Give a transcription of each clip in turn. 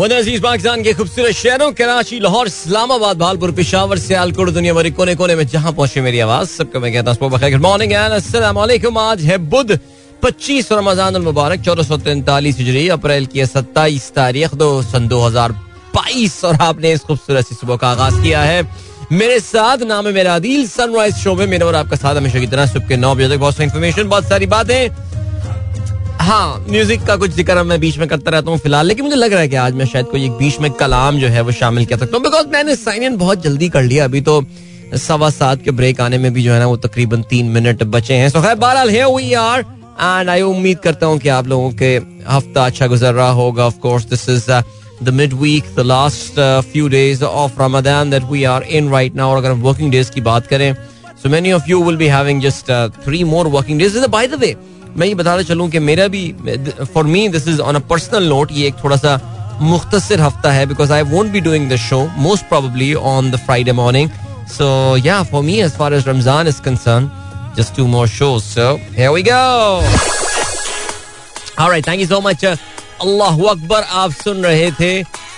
अज़ीज़ पाकिस्तान के खूबसूरत शहरों, कराची, लाहौर, इस्लामाबाद, भालपुर, पिशावर, सियालकोट दुनिया भरी कोने कोने में जहाँ पहुँचे मेरी आवाज़, सबको मैं कहता हूँ गुड मॉर्निंग अस्सलाम आज है बुध, पच्चीस रमज़ान मुबारक, चौदह सौ तैंतालीस हिजरी, अप्रैल की सत्ताईस तारीख, दो सन दो हज़ार बाईस, और आपने इस खूबसूरत सी सुबह का आगाज़ किया है। मेरे साथ नाम है मेरा अदील सनराइज शो में मेरे और आपका साथ हमेशा की तरह सुबह के नौ बजे तक बहुत सारी इन्फॉर्मेशन बहुत सारी बातें। हाँ म्यूज़िक का कुछ ज़िक्र मैं बीच में करता रहता हूँ फ़िलहाल, लेकिन मुझे लग रहा है कि आज मैं शायद कोई एक बीच में कलाम जो है वो शामिल कर सकता हूँ। बिकॉज़ मैंने साइन इन बहुत जल्दी कर लिया, अभी तो सवा सात के ब्रेक आने में भी जो है ना वो तकरीबन तीन मिनट बचे हैं। सो खैर, बहरहाल है वी आर एंड आई उम्मीद करता हूँ कि आप लोगों के हफ़्ता अच्छा गुजर रहा होगा। Of course this is the mid week the last few days of Ramadan that we are in right now और अगर हम वर्किंग डेज़ की बात करें so many of you will be having just three more working days by the way मैं ये बताना चलूँ कि मेरा भी for me this is on a personal note ये एक थोड़ा सा मुख्तसर हफ़्ता है because I won't be doing the show most probably on the Friday morning so yeah for me as far as Ramzan is concern just two more shows so here we go alright thank you so much Allah Akbar आप सुन रहे थे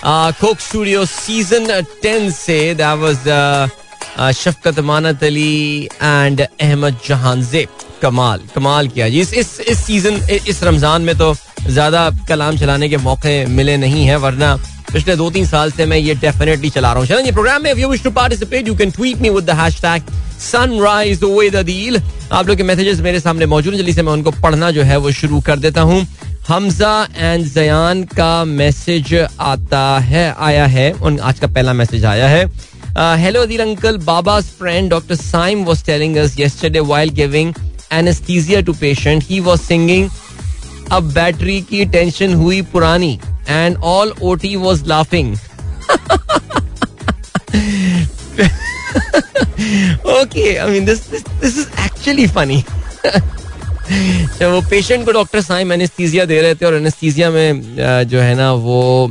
Coke studio season 10 से that was Shafqat Amanat Ali and Ahmad Jahanzeb कमाल कमाल किया जी। इस इस इस सीज़न इस रमज़ान में तो ज़्यादा कलाम चलाने के मौके मिले नहीं है, वरना पिछले दो तीन साल से मैं ये डेफिनेटली चला रहा हूँ। प्रोग्राम में if you to participate you can tweet me with the hashtag Sunrise with Adeel आप लोग के मैसेजेस मेरे सामने मौजूद हैं, जल्दी से मैं उनको पढ़ना जो है वो शुरू कर देता हूँ। हमजा एंड जयान का मैसेज आता है, आया है, उन, आज का पहला मैसेज आया है। Hello Adeel uncle बाबा's friend doctor Saim was telling us yesterday while giving anesthesia to patient. He was singing अब बैटरी की टेंशन हुई पुरानी and all OT was laughing okay I mean this this is actually funny जब वो patient को doctor Saim anaesthesia दे रहे थे और एनेस्थीजिया में जो है ना, वो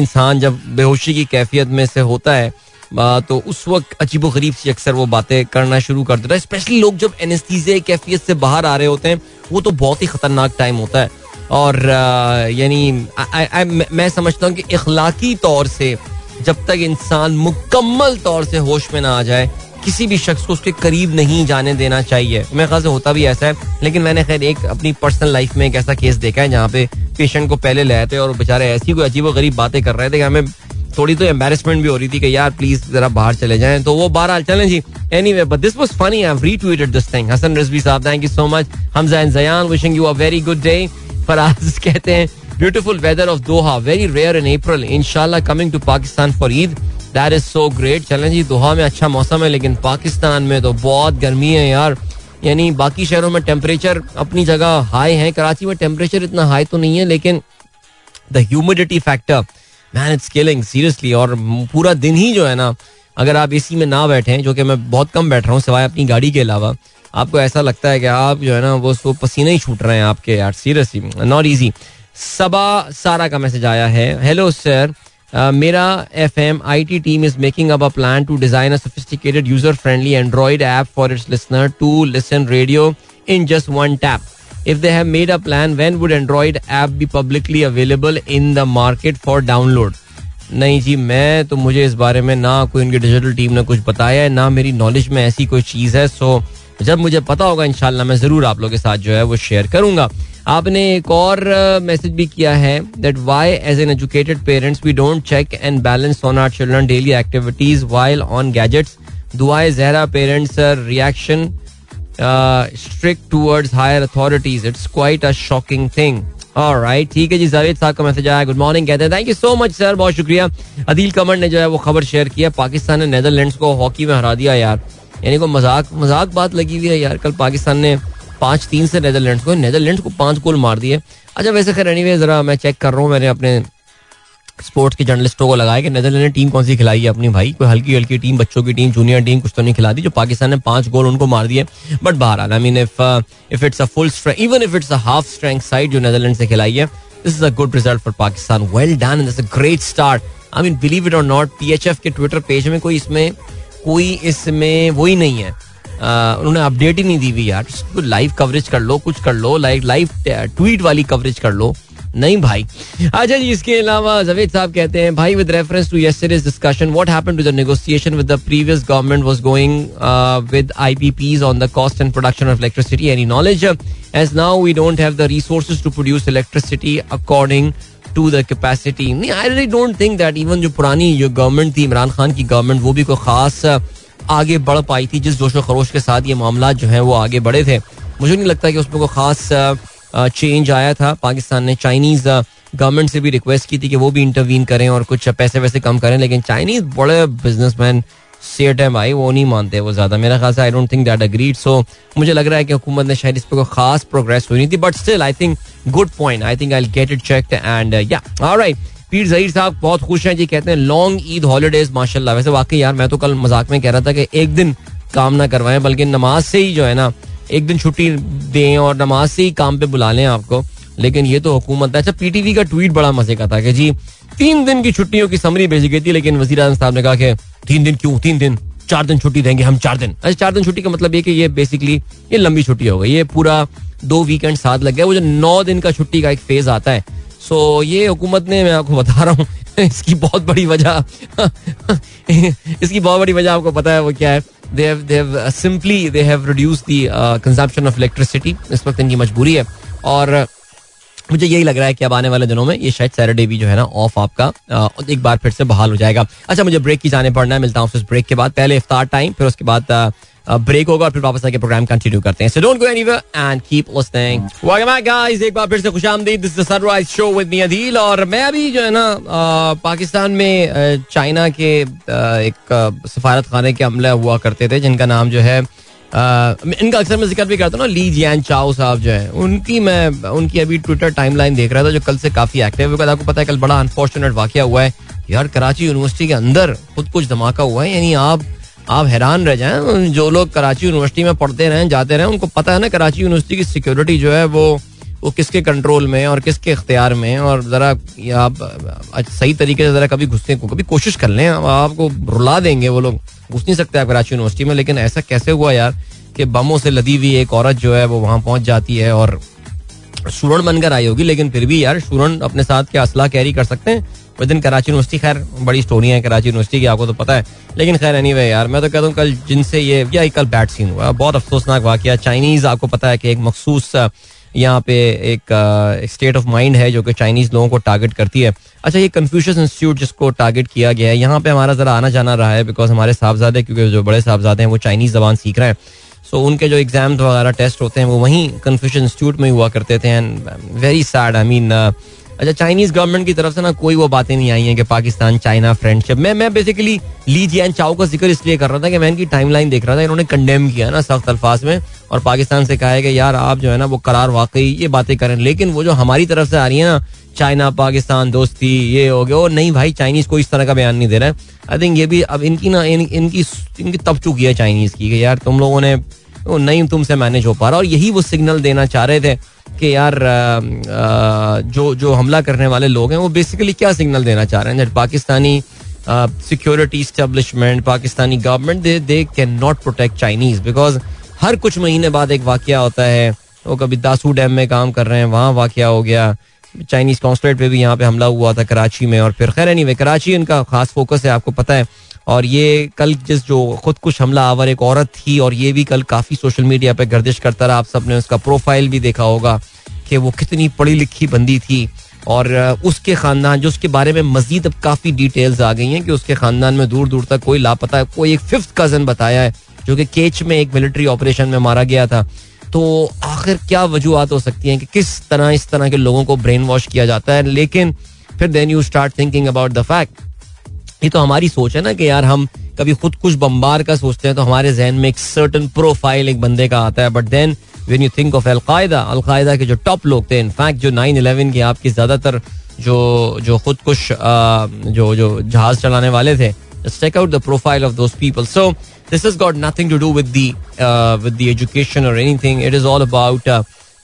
इंसान जब बेहोशी की कैफियत में से होता है तो उस वक्त अजीब गरीब सी अक्सर वो बातें करना शुरू कर देता है। स्पेशली लोग जब एनेस्थीजिया कैफियत से बाहर आ रहे होते हैं, वो तो बहुत ही खतरनाक टाइम होता है। और यानी मैं समझता हूँ कि इखलाकी तौर से जब तक इंसान मुकम्मल तौर से होश में ना आ जाए, किसी भी शख्स को उसके करीब नहीं जाने देना चाहिए। मेरे ख्याल से होता भी ऐसा है, लेकिन मैंने खैर एक अपनी पर्सनल लाइफ में एक ऐसा केस देखा है जहाँ पे पेशेंट को पहले ले आए थे और बेचारे ऐसी कोई अजीब गरीब बातें कर रहे थे कि हमें थोड़ी तो एम्बेसमेंट भी हो रही थी कि यार प्लीज़ जरा बाहर चले जाएँ। तो वो बाहर चलें जी anyway but this was funny I have retweeted this thing Hasan Rizvi sahab thank you so much Hamza and Zayan wishing you a very good day Faraz कहते हैं beautiful weather of Doha very rare in April इंशाल्लाह coming to Pakistan for Eid that is so great चलें जी दोहा में अच्छा मौसम है, लेकिन पाकिस्तान में तो बहुत गर्मी है यार। यानी बाकी शहरों में टेम्परेचर अपनी जगह हाई है। कराची में टेम्परेचर इतना हाई तो नहीं है, लेकिन the humidity factor man it's killing seriously और पूरा दिन ही जो है ना, अगर आप इसी में ना बैठे जो कि मैं बहुत कम बैठ रहा हूँ, सिवाय अपनी गाड़ी के अलावा, आपको ऐसा लगता है कि आप जो है ना, वो सो पसीने ही छूट रहे हैं आपके यार सीरियसली नॉट ईजी सबा सारा का मैसेज आया है। हेलो सर मेरा F M I T team is making up a plan to design a sophisticated user friendly Android app for its listener to listen radio in just one tap if they have made a plan, when would android app be publicly available in the market for download? नहीं जी, मैं तो मुझे इस बारे में ना कोई उनकी डिजिटल टीम ने कुछ बताया है, ना मेरी नॉलेज में ऐसी कोई चीज़ है सो जब मुझे पता होगा इनशाला मैं ज़रूर आप लोगों के साथ जो है वो शेयर करूँगा। आपने एक और मैसेज भी किया है that why as an educated parents we don't check and balance on our children daily activities while on gadgets दुआए, Zahra parents reaction strict towards higher authorities it's quite a shocking thing right ठीक है जी, जावेद साहब का message आया। Good morning कहते हैं thank you so much sir बहुत शुक्रिया. अदील कमर ने जो है वो खबर शेयर किया पाकिस्तान ने नेदरलैंड्स को हॉकी में हरा दिया यार। यानी को मज़ाक मज़ाक बात लगी हुई है यार। कल पाकिस्तान ने पाँच तीन से नेदरलैंड्स को नेदरलैंड्स को पाँच गोल मार दिए। अच्छा वैसे खैर एनीवे जरा मैं चेक कर रहा हूँ। मैंने अपने स्पोर्ट्स के जर्नलिस्टों को लगाया कि नेदरलैंड ने टीम कौन सी खिलाई है अपनी भाई? कोई हल्की हल्की टीम बच्चों की टीम जूनियर टीम कुछ तो नहीं खिला दी जो पाकिस्तान ने पाँच गोल उनको मार दिए। बट बाहर I mean if if it's a full even if it's a half strength side जो नेदरलैंड से खिलाई है this is a good result for Pakistan well done this a great start I mean believe it or not PHF के Twitter page में कोई इसमें कोई इसमें वही नहीं है। Uh, उन्होंने अपडेट ही नहीं दी हुई यार। लाइव कवरेज कर लो कुछ कर लो लाइव लाइव ट्वीट वाली कवरेज कर लो। नहीं भाई। अच्छा जी, इसके अलावा जवेद साहब कहते हैं, भाई with reference to yesterday's discussion what happened to the negotiation with the previous government was going with IPPs on the cost and production of electricity any knowledge as now we don't have the resources to produce electricity according to the capacity नहीं I really don't think that even जो पुरानी जो government थी इमरान खान की government वो भी कोई खास आगे बढ़ पाई थी जिस जोशो खरोश के साथ ये मामला जो है वो आगे बढ़े थे मुझे नहीं लगता कि उसमें कोई खास चेंज आया था। पाकिस्तान ने चाइनीज़ गवर्नमेंट से भी रिक्वेस्ट की थी कि वो भी इंटरवीन करें और कुछ पैसे वैसे कम करें, लेकिन चाइनीज़ बड़े बिजनेसमैन सेट है भाई, वो नहीं मानते वो ज़्यादा। मेरा खास I don't think that agreed so मुझे लग रहा है कि हुकूमत ने शायद इस पर कोई खास प्रोग्रेस हुई नहीं थी but still I think good point I think I get it check and या पीर जहीर साहब बहुत खुश हैं जी, कहते हैं लॉन्ग ईद हॉलीडेज माशाल्लाह। वैसे वाकई यार, मैं तो कल मज़ाक में कह रहा था कि एक दिन काम ना करवाएँ, बल्कि नमाज़ से ही जो है ना एक दिन छुट्टी दें और नमाज़ से ही काम पे बुला लें आपको। लेकिन ये तो हुकूमत है। अच्छा पीटीवी का ट्वीट बड़ा मज़े का था कि जी, तीन दिन की छुट्टियों की समरी भेजी गई थी, लेकिन वज़ीर साहब ने कहा कि तीन दिन क्यों? तीन दिन। चार दिन छुट्टी देंगे हम, चार दिन। अच्छा चार दिन छुट्टी का मतलब ये कि ये बेसिकली ये लंबी छुट्टी हो गई। ये पूरा दो वीकेंड साथ लग गया। वो जो नौ दिन का छुट्टी का एक फ़ेज़ आता है। सो ये हुकूमत ने मैं आपको बता रहा हूँ, इसकी बहुत बड़ी वजह, इसकी बहुत बड़ी वजह आपको पता है वो क्या है। They uh, uh, इस वक्त इनकी मजबूरी है। और मुझे यही लग रहा है कि अब आने वाले दिनों में ये शायद सैटरडे भी जो है ना ऑफ़ आपका एक बार फिर से बहाल हो जाएगा। अच्छा मुझे ब्रेक की जाने पड़ना है मिलता हूँ ब्रेक के बाद। पहले इफ्तार टाइम फिर उसके बाद ब्रेक होगा और फिर वापस आके प्रोग्राम कंटिन्यू करते हैं। So don't go anywhere and keep listening welcome back guys एक बार फिर से खुशामदीद. This the Sunrise show with me Adeel और मैं अभी जो है ना पाकिस्तान में चाइना के एक सफारत खाने के अमले हुआ करते थे, जिनका नाम जो है इनका अक्सर मैं ज़िक्र भी करता हूँ ली जियान चाओ साहब जो है, उनकी मैं, उनकी अभी ट्विटर टाइमलाइन देख रहा था, जो कल से काफ़ी एक्टिव है। आपको पता है, कल बड़ा अनफॉर्चुनेट वाक्य हुआ है। यार, कराची यूनिवर्सिटी के अंदर खुद कुछ धमाका हुआ है? यानी आप आप हैरान रह जाएँ जो लोग कराची यूनिवर्सिटी में पढ़ते रहे, जाते रहे, उनको पता है ना कराची यूनिवर्सिटी की सिक्योरिटी जो है वो वो किसके कंट्रोल में और किसके इख्तियार में, और ज़रा आप सही तरीके से ज़रा कभी घुसने को, कभी कोशिश कर लें आपको रुला देंगे वो लोग, घुस नहीं सकते आप कराची यूनिवर्सिटी में, लेकिन ऐसा कैसे हुआ यार कि बमों से लदी हुई एक औरत जो है वो वहाँ पहुँच जाती है और स्टूडेंट बनकर आई होगी, लेकिन फिर भी यार स्टूडेंट अपने साथ क्या असला कैरी कर सकते हैं? विद इन कराची यूनिवर्सिटी खैर बड़ी स्टोरी है कराची यूनिवर्सिटी की आपको तो पता है। लेकिन खैर एनी anyway, यार मैं तो कहता हूँ कल जिनसे ये या कल बैट सीन हुआ बहुत अफसोसनाक वाक्य चाइनीज़ आपको पता है कि एक मखसूस यहाँ पे एक स्टेट ऑफ़ माइंड है जो कि चाइनीज़ लोगों को टारगेट करती है। अच्छा ये कन्फ्यूशन इंस्टीट्यूट जिसको टारगेट किया गया है यहाँ पे हमारा जरा आना जाना रहा है बिकॉज़ हमारे साहबजादे क्योंकि जो बड़े साहबजादे हैं वो चाइनीज़ जबान सीख रहे हैं। सो so, उनके जो एग्ज़ाम वगैरह टेस्ट होते हैं वो वहीं कन्फ्यूशन इंस्टीट्यूट में हुआ करते थे and very sad I mean अच्छा चाइनीज़ गवर्नमेंट की तरफ़ से ना कोई वो बातें नहीं आई हैं कि पाकिस्तान चाइना फ्रेंडशिप मैं मैं बेसिकली ली जियान चाओ का ज़िक्र इसलिए कर रहा था कि मैं इनकी टाइमलाइन देख रहा था इन्होंने कंडेम किया ना सख्त अल्फाज में और पाकिस्तान से कहा है कि यार आप जो है ना वो करार वाकई ये बातें करें लेकिन वो जो हमारी तरफ़ से आ रही है ना चाइना पाकिस्तान दोस्ती ये हो गया और नहीं भाई चाइनीज़ को इस तरह का बयान नहीं दे रहा है। आई थिंक ये भी अब इनकी ना इन, इनकी इनकी तब चुकी है चाइनीज़ की कि यार तुम लोगों ने नहीं तुमसे मैनेज हो पा रहा और यही वो सिग्नल देना चाह रहे थे। कि यार जो जो हमला करने वाले लोग हैं, वो बेसिकली क्या सिग्नल देना चाह रहे हैं? Pakistani security establishment Pakistani government they they can not protect Chinese because हर कुछ महीने बाद एक वाक्य होता है। वो कभी दासू डैम में काम कर रहे हैं, वहाँ वाक्य हो गया। चाइनीज़ कॉन्सुलेट पे भी यहाँ पे हमला हुआ था कराची में और फिर खैर नहीं कराची इनका खास फोकस है, आपको पता है। और ये कल जिस जो खुद कुछ हमला आवर एक औरत थी और ये भी कल काफ़ी सोशल मीडिया पे गर्दिश करता रहा। आप सबने उसका प्रोफ़ाइल भी देखा होगा कि वो कितनी पढ़ी लिखी बंदी थी और उसके खानदान, जो उसके बारे में मजीद अब काफ़ी डिटेल्स आ गई हैं कि उसके खानदान में दूर दूर तक कोई लापता कोई एक फिफ्थ कज़न बताया है, जो कि केच में एक मिलिट्री ऑपरेशन में मारा गया था। तो आखिर क्या वजूहत हो सकती हैं कि किस तरह, इस तरह के लोगों को ब्रेन वॉश किया जाता है? लेकिन फिर then you start thinking about the fact ये तो हमारी सोच है ना कि यार हम कभी खुद कुछ बम्बार का सोचते हैं तो हमारे जहन में एक सर्टन प्रोफ़ाइल एक बंदे का आता है। But then when you think of al Qaeda al Qaeda के जो टॉप लोग थे इनफैक्ट जो नाइन इलेवन के आपकी ज़्यादातर जो जो खुद कुछ जो जो जहाज़ चलाने वाले थे check out the profile of those people so this is got nothing to do with the with the education और anything it is all about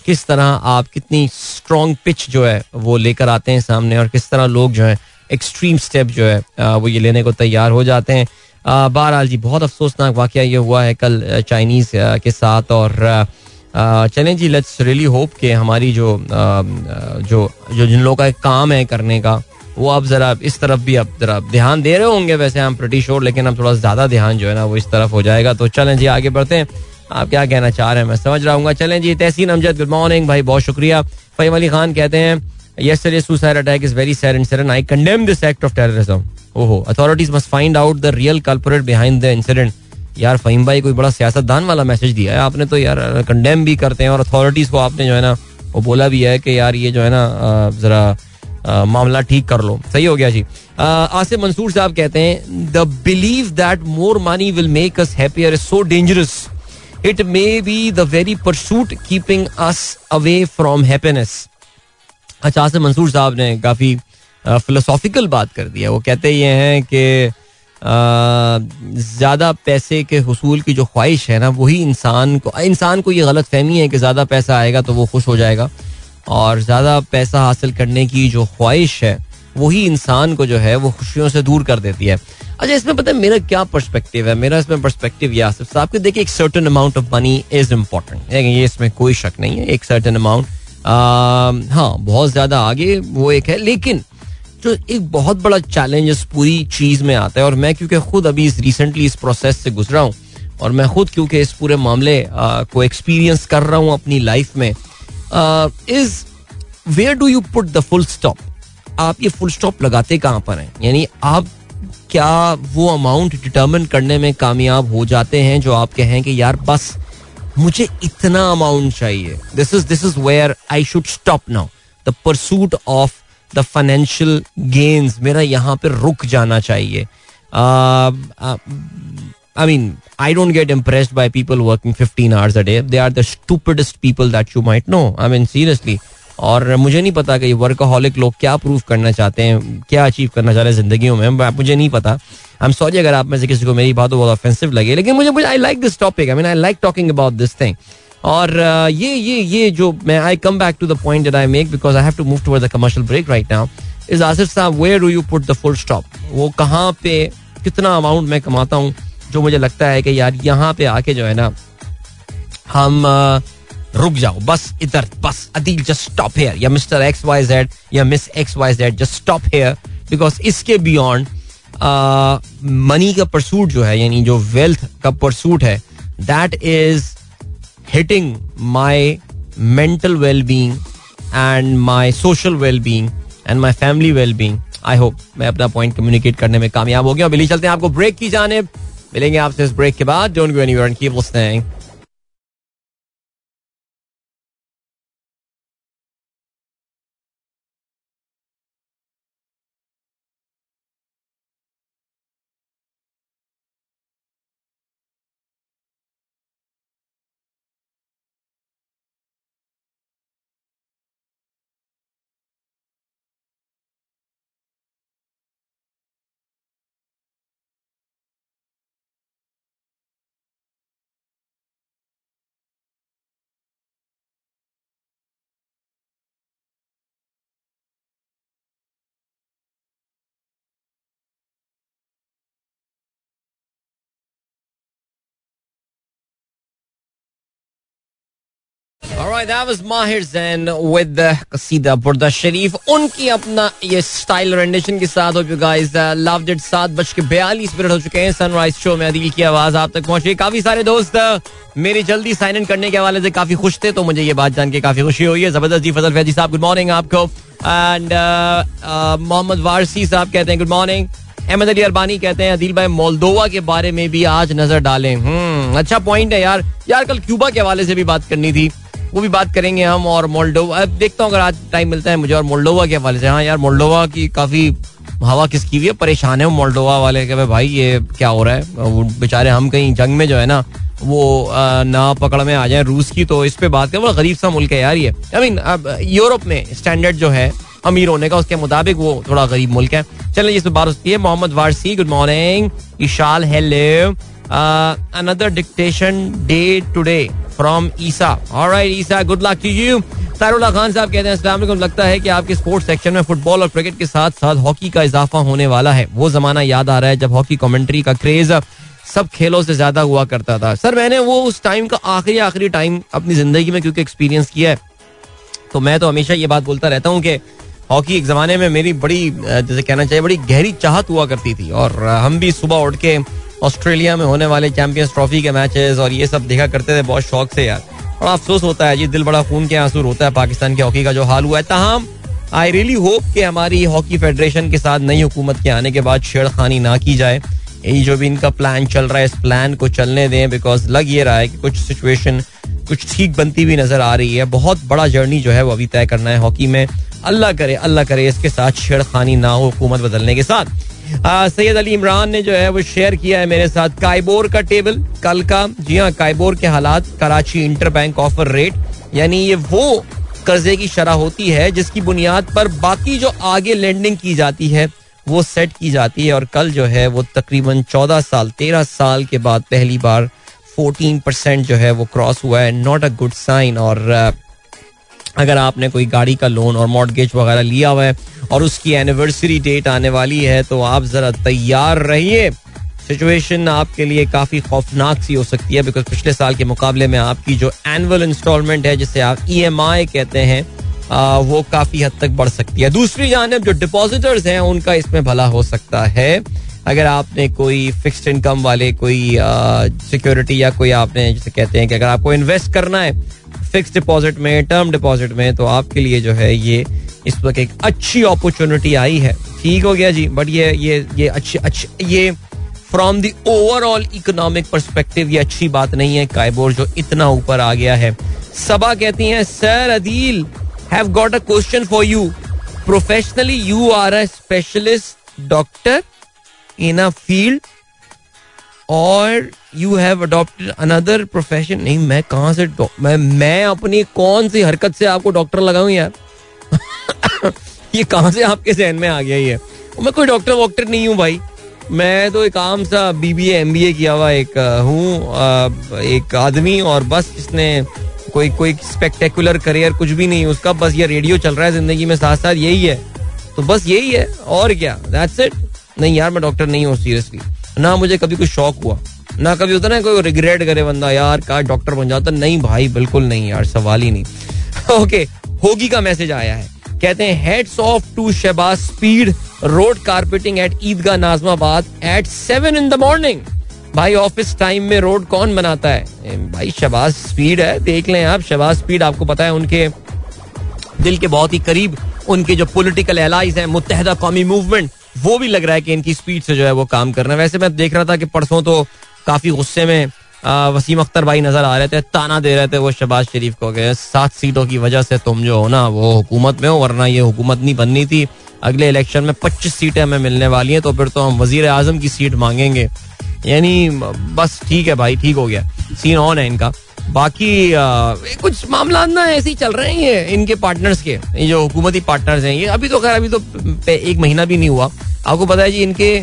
किस तरह आप कितनी स्ट्रॉन्ग पिच जो है वो लेकर आते हैं सामने और किस तरह लोग जो है एक्सट्रीम स्टेप जो है वो ये लेने को तैयार हो जाते हैं। बहरहाल जी, बहुत अफसोसनाक वाक़ ये हुआ है कल चाइनीज़ के साथ और चलें जी लेट्स रियली होप कि हमारी जो जो जो जिन लोगों का एक काम है करने का, वो आप जरा इस तरफ़ भी आप जरा ध्यान दे रहे होंगे वैसे हम प्रटी श्योर लेकिन अब थोड़ा ज़्यादा ध्यान जो है ना वो इस तरफ़ हो जाएगा। तो चलें जी, आगे बढ़ते हैं। आप क्या कहना चाह रहे हैं? मैं समझ रहा हूँ चलें जी, तहसीन अमजद गुड मॉर्निंग भाई, बहुत शुक्रिया। फहीम अली खान कहते हैं yesterday, suicide attack is very sad incident i condemn this act of terrorism. ओहो authorities must find out the real culprit behind the incident यार फहीम भाई कोई बड़ा सियासतदान वाला मैसेज दिया है आपने तो यार कंडेम भी करते हैं और अथॉरिटीज को आपने जो है ना वो बोला भी है कि यार ये जो है ना जरा मामला ठीक कर लो सही हो गया जी आसिफ मंसूर साहब कहते हैं the believe that more money will make us happier is so dangerous it may be the very pursuit keeping us away from happiness अच्छा आसिफ मंसूर साहब ने काफ़ी फिलोसॉफिकल बात कर दिया वो कहते ये हैं कि ज़्यादा पैसे के हसूल की जो ख्वाहिश है ना, वही इंसान को इंसान को ये गलत फहमी है कि ज़्यादा पैसा आएगा तो वो खुश हो जाएगा। और ज़्यादा पैसा हासिल करने की जो ख्वाहिश है, वही इंसान को जो है, वो खुशियों से दूर कर देती है। अच्छा इसमें पता है मेरा क्या पर्सपेक्टिव है? मेरा इसमें पर्सपेक्टिव ये आसिफ साहब के, देखिए, एक certain amount of money is important ये इसमें कोई शक नहीं है। एक सर्टन अमाउंट हाँ बहुत ज़्यादा आगे वो एक है लेकिन जो एक बहुत बड़ा चैलेंज इस पूरी चीज़ में आता है और मैं क्योंकि खुद अभी इस रिसेंटली इस प्रोसेस से गुजरा हूँ और मैं खुद क्योंकि इस पूरे मामले आ, को एक्सपीरियंस कर रहा हूँ अपनी लाइफ में is where do you put the full stop आप ये फुल स्टॉप लगाते कहाँ पर हैं? यानी आप क्या वो अमाउंट डिटर्मिन करने में कामयाब हो जाते हैं जो आप कहें कि यार बस मुझे इतना अमाउंट चाहिए। This is this is where I should stop now the pursuit of the financial gains मेरा यहाँ पे रुक जाना चाहिए। I mean I don't get impressed by people working fifteen hours a day they are the stupidest people that you might know I mean seriously और मुझे नहीं पता कि वर्कहॉलिक लोग क्या प्रूव करना चाहते हैं, क्या अचीव करना चाह रहे हैं जिंदगियों में मुझे नहीं पता। आई एम सॉरी अगर आप में से किसी को मेरी बात बहुत ऑफेंसिव लगे, लेकिन मुझे I like this topic I mean I like talking about this thing और ये ये ये जो मैं I come back to the point that I make because I have to move toward the commercial break right now is Asif sahab where do you put the full stop वो कहाँ पे, कितना अमाउंट मैं कमाता हूँ, जो मुझे लगता है कि यार यहाँ पे आके जो है ना, हम रुक जाओ, बस इधर, बस, अदील जस्ट स्टॉप हेयर या मिस्टर एक्स वाई जेड या miss X Y Z just stop here because इसके बियॉन्ड मनी का परसूट जो है, यानी जो वेल्थ का परसूट है that is hitting my mental well-being and my social well-being and my family well-being. I hope मैं अपना पॉइंट कम्युनिकेट करने में कामयाब हो गया बिली चलते हैं आपको ब्रेक की जाने मिलेंगे आपसे इस ब्रेक के बाद। Don't go and keep listening Alright, that was Mahir Zain with the Qasida Burda Sharif. उनकी अपना ये स्टाइल रेंडेशन के साथ hope you guys loved it सात बज के बयालीस मिनट हो चुके हैं सनराइज शो में अदील की आवाज़ आप तक पहुँची। काफ़ी सारे दोस्त मेरी जल्दी साइन इन करने के हवाले से काफ़ी खुश थे तो मुझे ये बात जान के काफ़ी खुशी हुई है। ज़बरदस्त जी फजल फैजी साहब गुड मॉर्निंग आपको। एंड मोहम्मद वारसी साहब कहते हैं गुड मॉर्निंग अहमद अली अरबानी कहते हैं अदील भाई मोल्दोवा के बारे में भी आज नज़र डालें। हम्म अच्छा पॉइंट है यार। यार कल क्यूबा के हवाले से भी बात करनी थी। वो भी बात करेंगे हम और मोल्डोवा। देखता हूँ, अगर आज टाइम मिलता है मुझे और मोल्डोवा के हवाले से। हाँ यार, मोल्डोवा की काफ़ी हवा किसकी हुई है? परेशान है मोल्डोवा वाले के भाई ये क्या हो रहा है? वो बेचारे हम कहीं जंग में जो है ना, वो ना पकड़ में आ जाए रूस की तो इस पे बात करें। वो गरीब सा मुल्क है यार ये। आई मीन अब यूरोप में स्टैंडर्ड जो है, अमीर होने का उसके मुताबिक वो थोड़ा गरीब मुल्क है। चलिए इस बात होती है। Mohammad Warsi good morning Ishal hello another dictation day today from Isa alright Isa good luck to you Sarullah Khan sahab कहते हैं अस्सलाम लगता है कि आपके स्पोर्ट्स सेक्शन में फुटबॉल और क्रिकेट के साथ साथ हॉकी का इजाफा होने वाला है। वो जमाना याद आ रहा है जब हॉकी कमेंट्री का क्रेज सब खेलों से ज़्यादा हुआ करता था। सर, मैंने वो उस टाइम का आखिरी आखिरी टाइम अपनी ज़िंदगी में क्योंकि एक्सपीरियंस किया है तो मैं तो हमेशा ये बात बोलता रहता हूँ कि हॉकी एक ज़माने में मेरी बड़ी जैसे कहना चाहिए, बड़ी गहरी चाहत हुआ करती थी। और हम भी सुबह उठ के ऑस्ट्रेलिया में होने वाले चैंपियंस ट्रॉफी के मैचेस और ये सब देखा करते थे, बहुत शौक से यार। बड़ा अफसोस होता है जी, दिल बड़ा खून के आँसू होता है पाकिस्तान की हॉकी का जो हाल हुआ है। तहम आई रियली होप कि हमारी हॉकी फेडरेशन के साथ नई हुकूमत के आने के बाद छेड़खानी ना की जाए। यही जो भी इनका प्लान चल रहा है, इस प्लान को चलने दें बिकॉज़ लग ये रहा है कि कुछ सिचुएशन कुछ ठीक बनती हुई नज़र आ रही है। बहुत बड़ा जर्नी जो है वो अभी तय करना है हॉकी में। अल्लाह करे अल्लाह करे, इसके साथ छेड़खानी ना हो हुकूमत बदलने के साथ। सैयद अली इमरान ने जो है, वो शेयर किया है मेरे साथ। काइबोर का टेबल कल का, जी हाँ काइबोर के हालात, Karachi inter bank offer rate यानी ये वो कर्जे की शरह होती है, जिसकी बुनियाद पर बाकी जो आगे लेंडिंग की जाती है, वो सेट की जाती है, और कल जो है, वो तकरीबन चौदह साल, तेरह साल के बाद पहली बार फोर्टीन परसेंट जो है, वो क्रॉस हुआ है नॉट अ गुड साइन और अगर आपने कोई गाड़ी का लोन और मॉडगेज वगैरह लिया हुआ है और उसकी एनिवर्सरी डेट आने वाली है तो आप जरा तैयार रहिए। सिचुएशन आपके लिए काफ़ी खौफनाक सी हो सकती है बिकॉज़ पिछले साल के मुकाबले में आपकी जो एनुअल इंस्टॉलमेंट है जिसे आप ई e कहते हैं आ, वो काफ़ी हद तक बढ़ सकती है। दूसरी जानब जो डिपॉजिटर्स हैं उनका इसमें भला हो सकता है। अगर आपने कोई फिक्स्ड इनकम वाले कोई सिक्योरिटी या कोई आपने जैसे कहते हैं कि अगर आपको इन्वेस्ट करना है फिक्स डिपॉजिट में टर्म डिपॉजिट में तो आपके लिए जो है ये इस वक्त एक अच्छी अपॉर्चुनिटी आई है। ठीक हो गया जी बट ये ये ये अच्छी अच्छी, ये from the overall economic perspective ये अच्छी बात नहीं है। काइबोर जो इतना ऊपर आ गया है। सबा कहती हैं, sir Adeel have got a question for you professionally you are a specialist doctor in a field और you have adopted another profession नहीं, मैं कहा से मैं मैं अपनी कौन सी हरकत से आपको डॉक्टर लगाऊँ यार? ये कहाँ से आपके जहन में आ गया ये? मैं कोई डॉक्टर वॉक्टर नहीं हूँ भाई। मैं तो एक आम सा बीबीए एमबीए किया हुआ एक हूँ। एक आदमी और बस इसने कोई कोई स्पेक्टेकुलर करियर कुछ भी नहीं, उसका बस ये रेडियो चल रहा है ज़िंदगी में साथ साथ यही है। तो बस यही है, और क्या? दैट्स इट नहीं यार, मैं डॉक्टर नहीं हूँ सीरियसली ना मुझे कभी कुछ शौक हुआ, ना कभी होता ना कोई रिग्रेट करे बंदा, यार का डॉक्टर बन जाता? नहीं भाई, बिल्कुल नहीं यार, सवाल ही नहीं। ओके होगी का मैसेज आया है। कहते हैं heads off to Shahbaz speed road carpeting at Eidgah Nazimabad at seven in the morning भाई ऑफ़िस टाइम में रोड कौन बनाता है? भाई शहबाज स्पीड है, देख लें आप शहबाज स्पीड आपको पता है, उनके दिल के बहुत ही करीब उनके जो पॉलिटिकल एलाइज हैं मुतहदा कौमी मूवमेंट वो भी लग रहा है कि इनकी स्पीड से जो है वो काम कर रहे हैं। वैसे मैं देख रहा था कि परसों तो काफ़ी गुस्से में वसीम अख्तर भाई नज़र आ रहे थे, ताना दे रहे थे वो शहबाज शरीफ को गए सात सीटों की वजह से तुम जो हो ना, वो हुकूमत में हो, वरना ये हुकूमत नहीं बननी थी। अगले इलेक्शन में पच्चीस सीटें हमें मिलने वाली हैं तो फिर तो हम वज़ीर आज़म की सीट मांगेंगे। यानी, बस ठीक है भाई, ठीक हो गया। सीन ऑन है इनका। बाकी आ, कुछ मामला ना ऐसे ही चल रहे हैं ये इनके पार्टनर्स के। जो हुकूमती पार्टनर्स हैं ये अभी तो खैर अभी तो एक महीना भी नहीं हुआ। आपको पता है जी इनके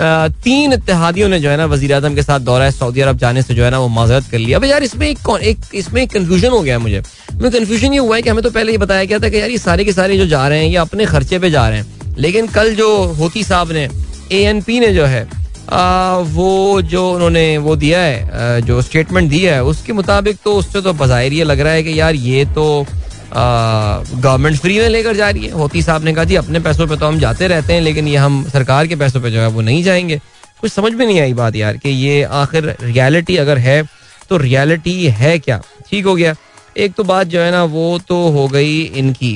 आ, तीन इतिहादियों ने जो है ना वजी अजम के साथ दौरा सऊदी अरब जाने से जो है ना वो माजरत कर लिया। अब यार इसमें एक, एक इसमें कंफ्यूजन हो गया है मुझे। मुझे कंफ्यूजन ये हुआ है कि हमें तो पहले ये बताया गया था कि यार ये सारे के सारे जो जा रहे हैं ये अपने खर्चे पे जा रहे हैं। लेकिन कल जो होती साहब ने ए ने जो है आ, वो जो उन्होंने वो दिया है जो स्टेटमेंट दिया है उसके मुताबिक तो उससे तो बाहिर ये लग रहा है कि यार ये तो गवर्नमेंट फ्री में लेकर जा रही है। होती साहब ने कहा जी अपने पैसों पे तो हम जाते रहते हैं लेकिन ये हम सरकार के पैसों पे जो है वो नहीं जाएँगे। कुछ समझ में नहीं आई बात यार कि ये आखिर रियलिटी अगर है तो रियलिटी है क्या? ठीक हो गया। एक तो बात जो है ना वो तो हो गई इनकी।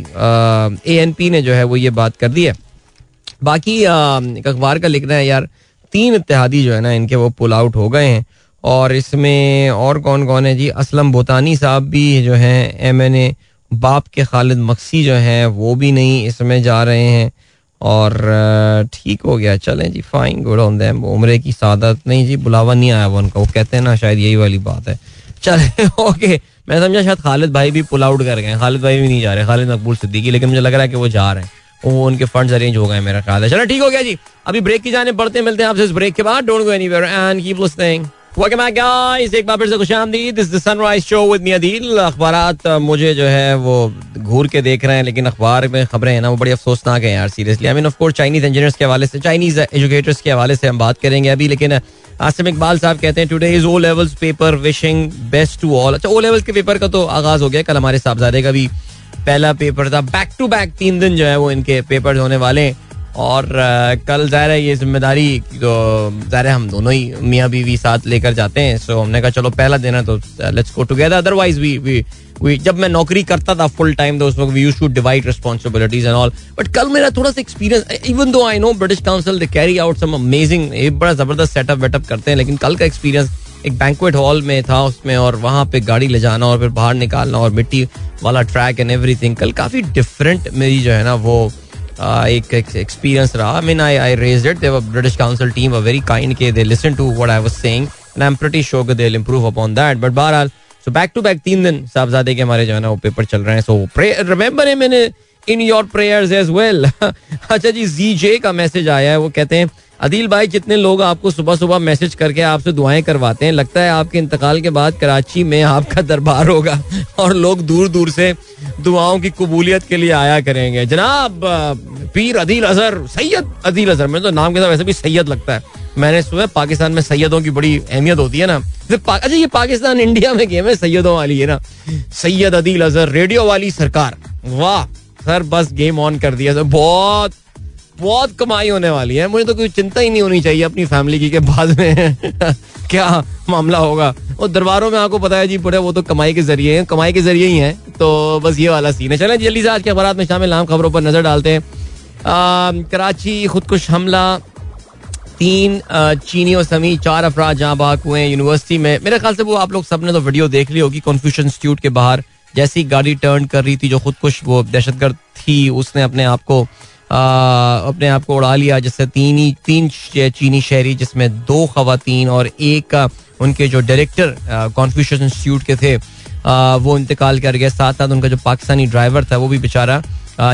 ए एन पी ने जो है वो ये बात कर दी है। बाकी अखबार का लिखना है यार तीन इतिहादी जो है ना, इनके वो पुल आउट हो गए हैं। और इसमें और कौन कौन है जी? असलम बोतानी साहब भी जो हैं एम एन ए बाप के खालिद मक्सी जो हैं, वो भी नहीं इसमें जा रहे हैं। और ठीक हो गया। चलें जी फाइन गुड ऑन देम उम्र की सादत नहीं जी, बुलावा नहीं आया वो उनका। वो कहते हैं ना, शायद यही वाली बात है। चले ओके मैं समझा, शायद खालिद भाई भी पुल आउट कर गए खालिद भाई भी नहीं जा रहे, खालिद मकबूल सिद्दीकी, लेकिन मुझे लग रहा है कि वो जा रहे हैं। उनके फंड्स अरेंज हो गए मेरा ख्याल है। चलो, ठीक हो गया जी। अभी ब्रेक की जाने पड़ते मिलते हैं आपसे इस ब्रेक के बाद। Don't go anywhere and keep listening Welcome back, guys. एक बार फिर से खुश आमदीद। This the Sunrise show with me Adeel अखबारात मुझे जो है वो घूर के देख रहे हैं, लेकिन अखबार में खबरें हैं ना, वो बड़ी अफसोसनाक है यार seriously I mean of course Chinese engineers के हवाले से चाइनीज़ एजुकेटर्स के हवाले से हम बात करेंगे अभी, लेकिन आसिम इकबाल साहब कहते हैं today is O levels paper wishing best to all अच्छा ओ लेवल्स के पेपर का तो आगाज़ हो गया, कल हमारे साहबजादे का भी पहला पेपर था। बैक टू बैक तीन दिन जो है वो इनके पेपर होने वाले हैं। और कल ज़ाहिर है ये ज़िम्मेदारी तो ज़ाहिर है हम दोनों ही, मियाँ बीवी साथ लेकर जाते हैं। सो हमने कहा, चलो, पहला देना तो let's go together otherwise we we we जब मैं नौकरी करता था फुल टाइम तो उस वक्त we use to divide responsibilities and all but कल मेरा थोड़ा सा experience even though I know British Council they carry out some amazing बड़ा ज़बरदस्त सेटअप वेटअप करते हैं, लेकिन कल का एक्सपीरियंस एक बैंकुएट हॉल में था, उसमें और वहाँ पे गाड़ी ले जाना और फिर बाहर निकालना और मिट्टी वाला ट्रैक एंड एवरीथिंग कल काफ़ी डिफरेंट मेरी जो है ना वो एक एक्सपीरियंस रहा। I mean I I raised it they British Council team a very kind के they listen to what I was saying and I am pretty sure they will improve upon that but बहरहाल so back to back तीन दिन साहबजादे के हमारे जो है ना वो पेपर चल रहे हैं। So remember him in in your prayers as well अच्छा जी जी जे का मैसेज आया है, वो कहते हैं अदील भाई, जितने लोग आपको सुबह सुबह मैसेज करके आपसे दुआएँ करवाते हैं, लगता है आपके इंतकाल के बाद कराची में आपका दरबार होगा और लोग दूर दूर से दुआओं की कबूलियत के लिए आया करेंगे। जनाब, पीर अदील अजहर, सैयद अदील अजहर मैं तो नाम के साथ वैसे भी सैयद लगता है। मैंने सुना पाकिस्तान में सैयदों की बड़ी अहमियत होती है ना। अच्छा ये पाकिस्तान, इंडिया में गेम है, सैयदों वाली है ना। सैयद अदील अजहर, रेडियो वाली सरकार। वाह, सर बस गेम ऑन कर दिया, सर। बहुत बहुत कमाई होने वाली है। मुझे तो कोई चिंता ही नहीं होनी चाहिए अपनी फैमिली की के बाद में। क्या मामला होगा? और दरबारों में आपको पता है जी, पूरे वो तो कमाई के ज़रिए हैं, कमाई के ज़रिए ही हैं। तो बस ये वाला सीन है। चलें, जल्दी से आज के अखबार में शामिल नाम खबरों पर नज़र डालते हैं। कराची, खुदकुश हमला। तीन चीनियों समेत चार अफराज जहाँ बाग हुए यूनिवर्सिटी में। मेरे ख्याल से वो आप लोग सबने तो वीडियो देख ली होगी कॉन्फ्यूशन इंस्टीट्यूट के बाहर। जैसी गाड़ी टर्न कर रही थी जो खुदकुश, वो दहशतगर्द थी, उसने अपने आप को अपने आप को उड़ा लिया, जिससे तीन ही, तीन चीनी शहरी, जिसमें दो खातन और एक उनके जो डायरेक्टर कॉन्फ्यूशन इंस्टीट्यूट के थे वो इंतकाल कर गया साथ साथ उनका जो पाकिस्तानी ड्राइवर था, वो भी बेचारा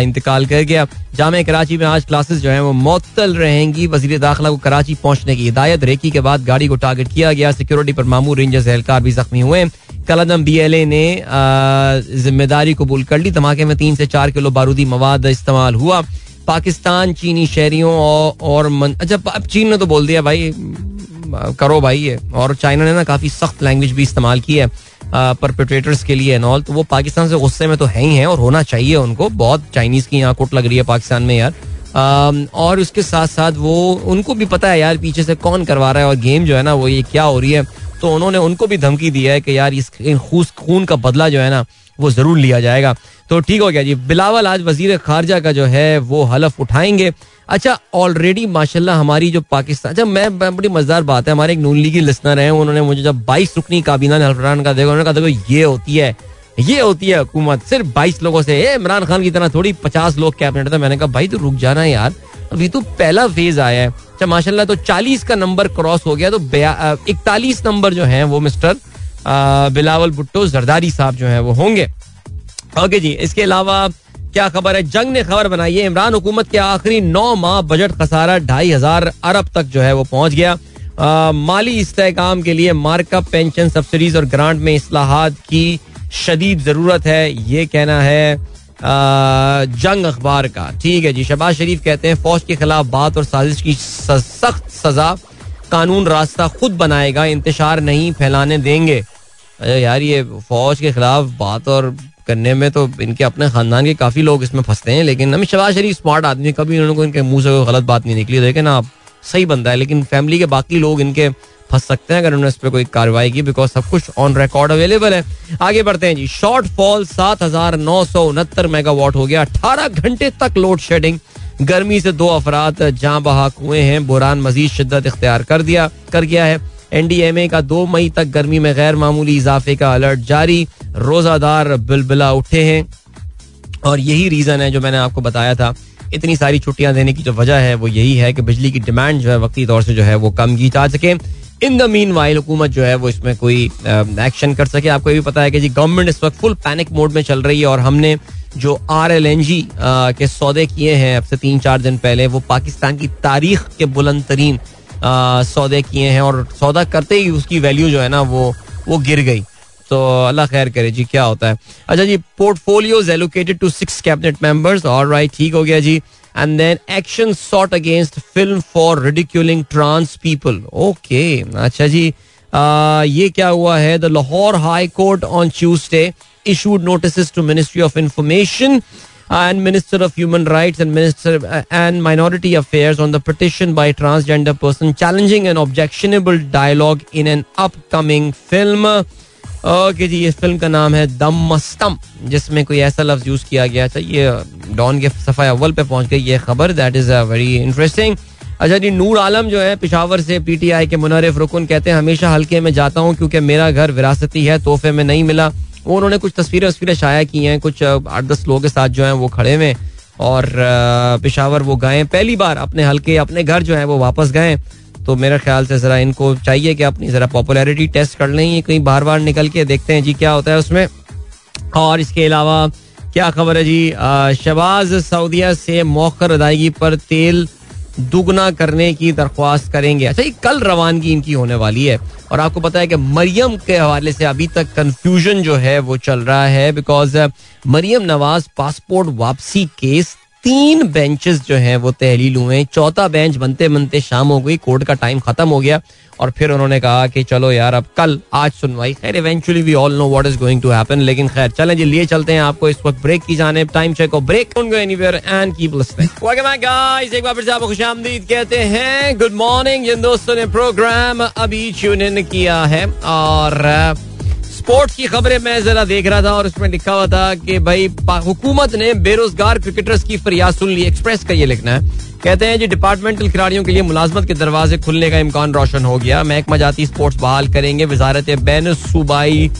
इंतकाल कर गया। जाम कराची में आज क्लासेस जो है, वो मअतल रहेंगी। वज़ीर दाखिला को कराची पहुँचने की हिदायत, रेकी के बाद गाड़ी को टारगेट किया गया। सिक्योरिटी पर मामूर रेंजर्स एहलकार भी जख्मी हुए। कलदम बी एल ए ने ज़िम्मेदारी कबूल कर ली। धमाके में तीन से चार किलो बारूदी मवाद इस्तेमाल हुआ। पाकिस्तान चीनी शहरियों और, और मन, अच्छा अब चीन ने तो बोल दिया भाई करो भाई ये। और चाइना ने ना काफ़ी सख्त लैंग्वेज भी इस्तेमाल की है परपेट्रेटर्स के लिए एंड ऑल तो वो पाकिस्तान से गुस्से में तो है ही है और होना चाहिए उनको। बहुत चाइनीज़ की यहाँ कुट लग रही है पाकिस्तान में यार। आ, और उसके साथ साथ वो उनको भी पता है यार पीछे से कौन करवा रहा है और गेम जो है ना वो ये क्या हो रही है। तो उन्होंने उनको भी धमकी दी है कि यार इस खून का बदला जो है ना वो ज़रूर लिया जाएगा। तो ठीक हो गया जी। बिलावल आज वज़ीर खारजा का जो है, वो हलफ उठाएँगे। अच्छा ऑलरेडी माशाल्लाह हमारी जो पाकिस्तान अच्छा मैं बड़ी मज़ेदार बात है। हमारे एक नून लीगी लिस्नर है, उन्होंने मुझे जब बाईस रुकनी काबीना ने हल्फरान का देखा, उन्होंने कहा, देखो, ये होती है, ये होती है हुकूमत। सिर्फ़ बाईस लोगों से इमरान खान की तरह थोड़ी पचास लोग कैबिनेट था। मैंने कहा, भाई तो रुक जाना यार। अभी तो पहला फ़ेज़ आया है। अच्छा माशाल्लाह तो चालीस का नंबर क्रॉस हो गया। तो इकतालीस नंबर जो है वो मिस्टर बिलावल भुट्टो, जरदारी साहब जो है वो होंगे। ओके जी इसके अलावा क्या खबर है? जंग ने खबर बनाई है इमरान हुकूमत के आखिरी नौ माह बजट खसारा ढाई हज़ार अरब तक जो है वो पहुँच गया। आ, माली इस्तेकाम के लिए मार्कअप पेंशन सब्सिडीज और ग्रांट में असलाहत की शदीद ज़रूरत है ये कहना है आ, जंग अखबार का। ठीक है जी शबाज शरीफ कहते हैं फौज के खिलाफ बात और साजिश की सख्त सजा कानून रास्ता खुद बनाएगा इंतज़ार नहीं फैलाने देंगे। यार ये फौज के खिलाफ बात और करने में तो इनके अपने खानदान के काफ़ी लोग इसमें फंसते हैं, लेकिन अमित शबाज शरीफ स्मार्ट आदमी कभी उन्होंने इनके मुँह से कोई गलत बात नहीं निकली। देखे ना आप, सही बंदा है, लेकिन फैमिली के बाकी लोग इनके फंस सकते हैं अगर उन्होंने इस पर कोई कार्रवाई की बिकॉज़ सब कुछ ऑन रिकॉर्ड अवेलेबल है। आगे बढ़ते हैं जी शॉर्ट फॉल सात हज़ार नौ सौ उनहत्तर मेगावाट हो गया। अठारह घंटे तक लोड शेडिंग गर्मी से दो अफराद जहाँ बहाक हुए हैं बुरान मजीद शिद्दत इख्तियार कर दिया, कर गया है। एनडीएमए का दो मई तक गर्मी में गैर मामूली इजाफे का अलर्ट जारी। रोजादार बिलबिला उठे हैं। और यही रीजन है जो मैंने आपको बताया था। इतनी सारी छुट्टियाँ देने की जो वजह है, वो यही है कि बिजली की डिमांड जो है, वक्ती तौर से जो है, वो कम की जा सके। इन द मीन वाइल हुकूमत जो है, वो इसमें कोई एक्शन कर सके। आपको ये भी पता है कि जी, गवर्नमेंट इस वक्त फुल पैनिक मोड में चल रही है और हमने जो आर एल एन जी के सौदे किए हैं, अब से तीन चार दिन पहले, वो पाकिस्तान की तारीख के बुलंद तरीन सौदे किए हैं और सौदा करते ही उसकी वैल्यू जो है ना वो वो गिर गई। तो अल्लाह खैर करे जी क्या होता है। अच्छा जी portfolio allocated to six cabinet members और राइट ठीक हो गया जी। And then action sought against film for ridiculing trans people okay अच्छा जी। आ, ये क्या हुआ है? The Lahore high court on Tuesday issued notice to ministry of Information and minister of human rights and minister and minority affairs on the petition by transgender person challenging an objectionable dialogue in an upcoming film okay जी, इस film का नाम है दम मस्तम, जिसमें कोई ऐसा लफ्ज use किया गया था। ये uh, डॉन के सफ़ाई अव्वल पे पहुँच गई ये खबर। That is a very interesting अच्छा जी, नूर आलम जो है, पिशावर से पीटीआई के मुनरिफ रुकन कहते हैं, हमेशा हल्के में जाता हूँ क्योंकि मेरा घर विरासती है, तोहफे में नहीं मिला। वो उन्होंने कुछ तस्वीरें वस्वीरें शाया की हैं, कुछ आठ दस लोगों के साथ जो हैं वो खड़े हुए और पिशावर वो गए पहली बार अपने हल्के, अपने घर जो है वो वापस गए तो मेरे ख्याल से जरा इनको चाहिए कि अपनी जरा पॉपुलैरिटी टेस्ट कर लें कहीं बार बार निकल के देखते हैं जी क्या होता है उसमें। और इसके अलावा क्या खबर है जी? शबाज सऊदिया से मौखर अदायगी पर तेल दुगना करने की दरख्वास्त करेंगे। अच्छा ये कल रवानगी इनकी होने वाली है। और आपको पता है कि मरियम के हवाले से अभी तक कंफ्यूजन जो है, वो चल रहा है बिकॉज़ मरियम नवाज़ पासपोर्ट वापसी केस तीन बेंचेस जो हैं वो तहलील हुए चौथा बेंच बनते बनते शाम हो गई कोर्ट का टाइम खत्म हो गया और फिर उन्होंने कहा कि चलो यार, अब कल आज सुनवाई। खैर eventually we all know what is going to happen लेकिन खैर, चलें जी, लिए चलते हैं आपको इस वक्त ब्रेक की जाने time check break don't go anywhere and keep listening guys एक बार फिर से आपको खुशामदीद कहते हैं। गुड मॉर्निंग जिन दोस्तों ने प्रोग्राम अभी ट्यून इन किया है और स्पोर्ट्स की खबरें मैं जरा देख रहा था और उसमें लिखा हुआ था कि भाई हुकूमत ने बेरोजगार क्रिकेटर्स की फरियाद सुन ली। एक्सप्रेस का ये लिखना है। कहते हैं, जी, डिपार्टमेंटल खिलाड़ियों के लिए मुलाजमत के दरवाजे खुलने का इम्कान रोशन हो गया। महकमा जाती स्पोर्ट्स बहाल करेंगे। वजारत बैन सूबाई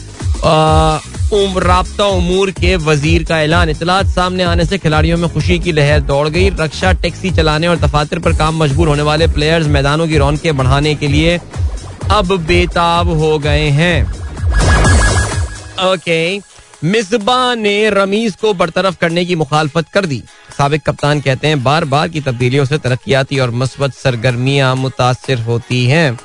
रबता उमूर के वज़ीर का ऐलान। इतलात सामने आने से खिलाड़ियों में खुशी की लहर दौड़ गई। रक्षा, टैक्सी चलाने और दफातर पर काम मजबूर होने वाले प्लेयर्स मैदानों की रौनकें बढ़ाने के लिए अब बेताब हो गए हैं। ओके मिसबा ने रमीज को बरतरफ करने की मुखालफत कर दी। सबक कप्तान कहते हैं बार बार की तब्दीलियों से तरक्याती और मस्बत सरगर्मियाँ मुतासर होती हैं।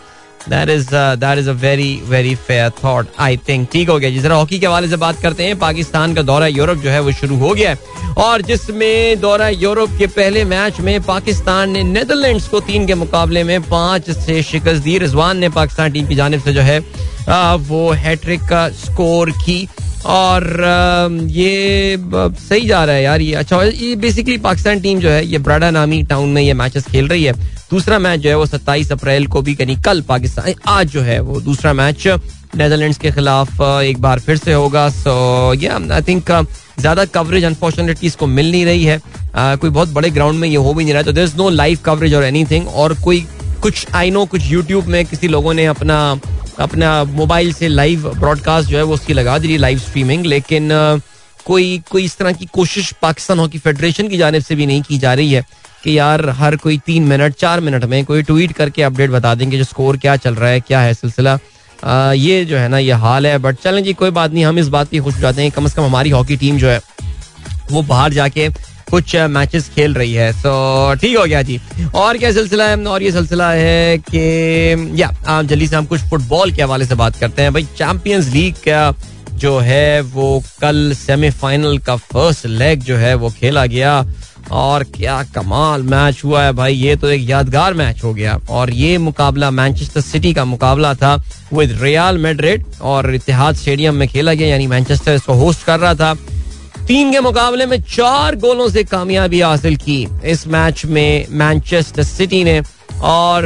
That is that is a very very fair thought I think ठीक हो गया जिस जरा हॉकी के हवाले से बात करते हैं। पाकिस्तान का दौरा यूरोप जो है वो शुरू हो गया है। और जिसमें दौरा यूरोप के पहले मैच में पाकिस्तान ने नेदरलैंड्स को तीन के मुकाबले में पाँच से शिकस्त दी। रिजवान ने पाकिस्तान टीम की जानब से जो है वो हैट्रिक का स्कोर की। और ये सही जा रहा है यार ये। अच्छा ये बेसिकली पाकिस्तान टीम जो है, ये ब्राडा नामी टाउन में ये मैचेस खेल रही है। दूसरा मैच जो है वो सत्ताईस अप्रैल को भी, यानी कल पाकिस्तान, आज जो है वो दूसरा मैच, नेदरलैंड्स के खिलाफ एक बार फिर से होगा। सो या आई थिंक ज़्यादा कवरेज अनफॉर्चुनेटली इसको मिल नहीं रही है। कोई बहुत बड़े ग्राउंड में ये हो भी नहीं रहा तो there is no live coverage और एनीथिंग और कोई कुछ आई नो कुछ यूट्यूब में किसी लोगों ने अपना अपना मोबाइल से लाइव ब्रॉडकास्ट जो है वो उसकी लगा दी लाइव स्ट्रीमिंग लेकिन कोई कोई इस तरह की कोशिश पाकिस्तान हॉकी फेडरेशन की जानब से भी नहीं की जा रही है। कि यार हर कोई तीन मिनट, चार मिनट में कोई ट्वीट करके अपडेट बता देंगे जो स्कोर क्या चल रहा है, क्या है सिलसिला। ये जो है ना, ये हाल है। बट चलें जी, कोई बात नहीं, हम इस बात की खुश जाते हैं। कम अज कम हमारी हॉकी टीम जो है, वो बाहर जाके कुछ मैचेस खेल रही है। तो ठीक हो गया जी। और क्या सिलसिला है? और ये सिलसिला है कि, या जल्दी से हम कुछ फुटबॉल के हवाले से बात करते हैं। भाई चैंपियंस लीग का जो है, वो कल सेमीफाइनल का फ़र्स्ट लेग जो है, वो खेला गया। और क्या कमाल मैच हुआ है भाई, ये तो एक यादगार मैच हो गया। और ये मुकाबला मैनचेस्टर सिटी का मुकाबला था विद रियाल मेड्रिड और इतिहाद स्टेडियम में खेला गया, यानी मैनचेस्टर इसको होस्ट कर रहा था। तीन के मुकाबले में चार गोलों से कामयाबी हासिल की इस मैच में मैनचेस्टर सिटी ने। और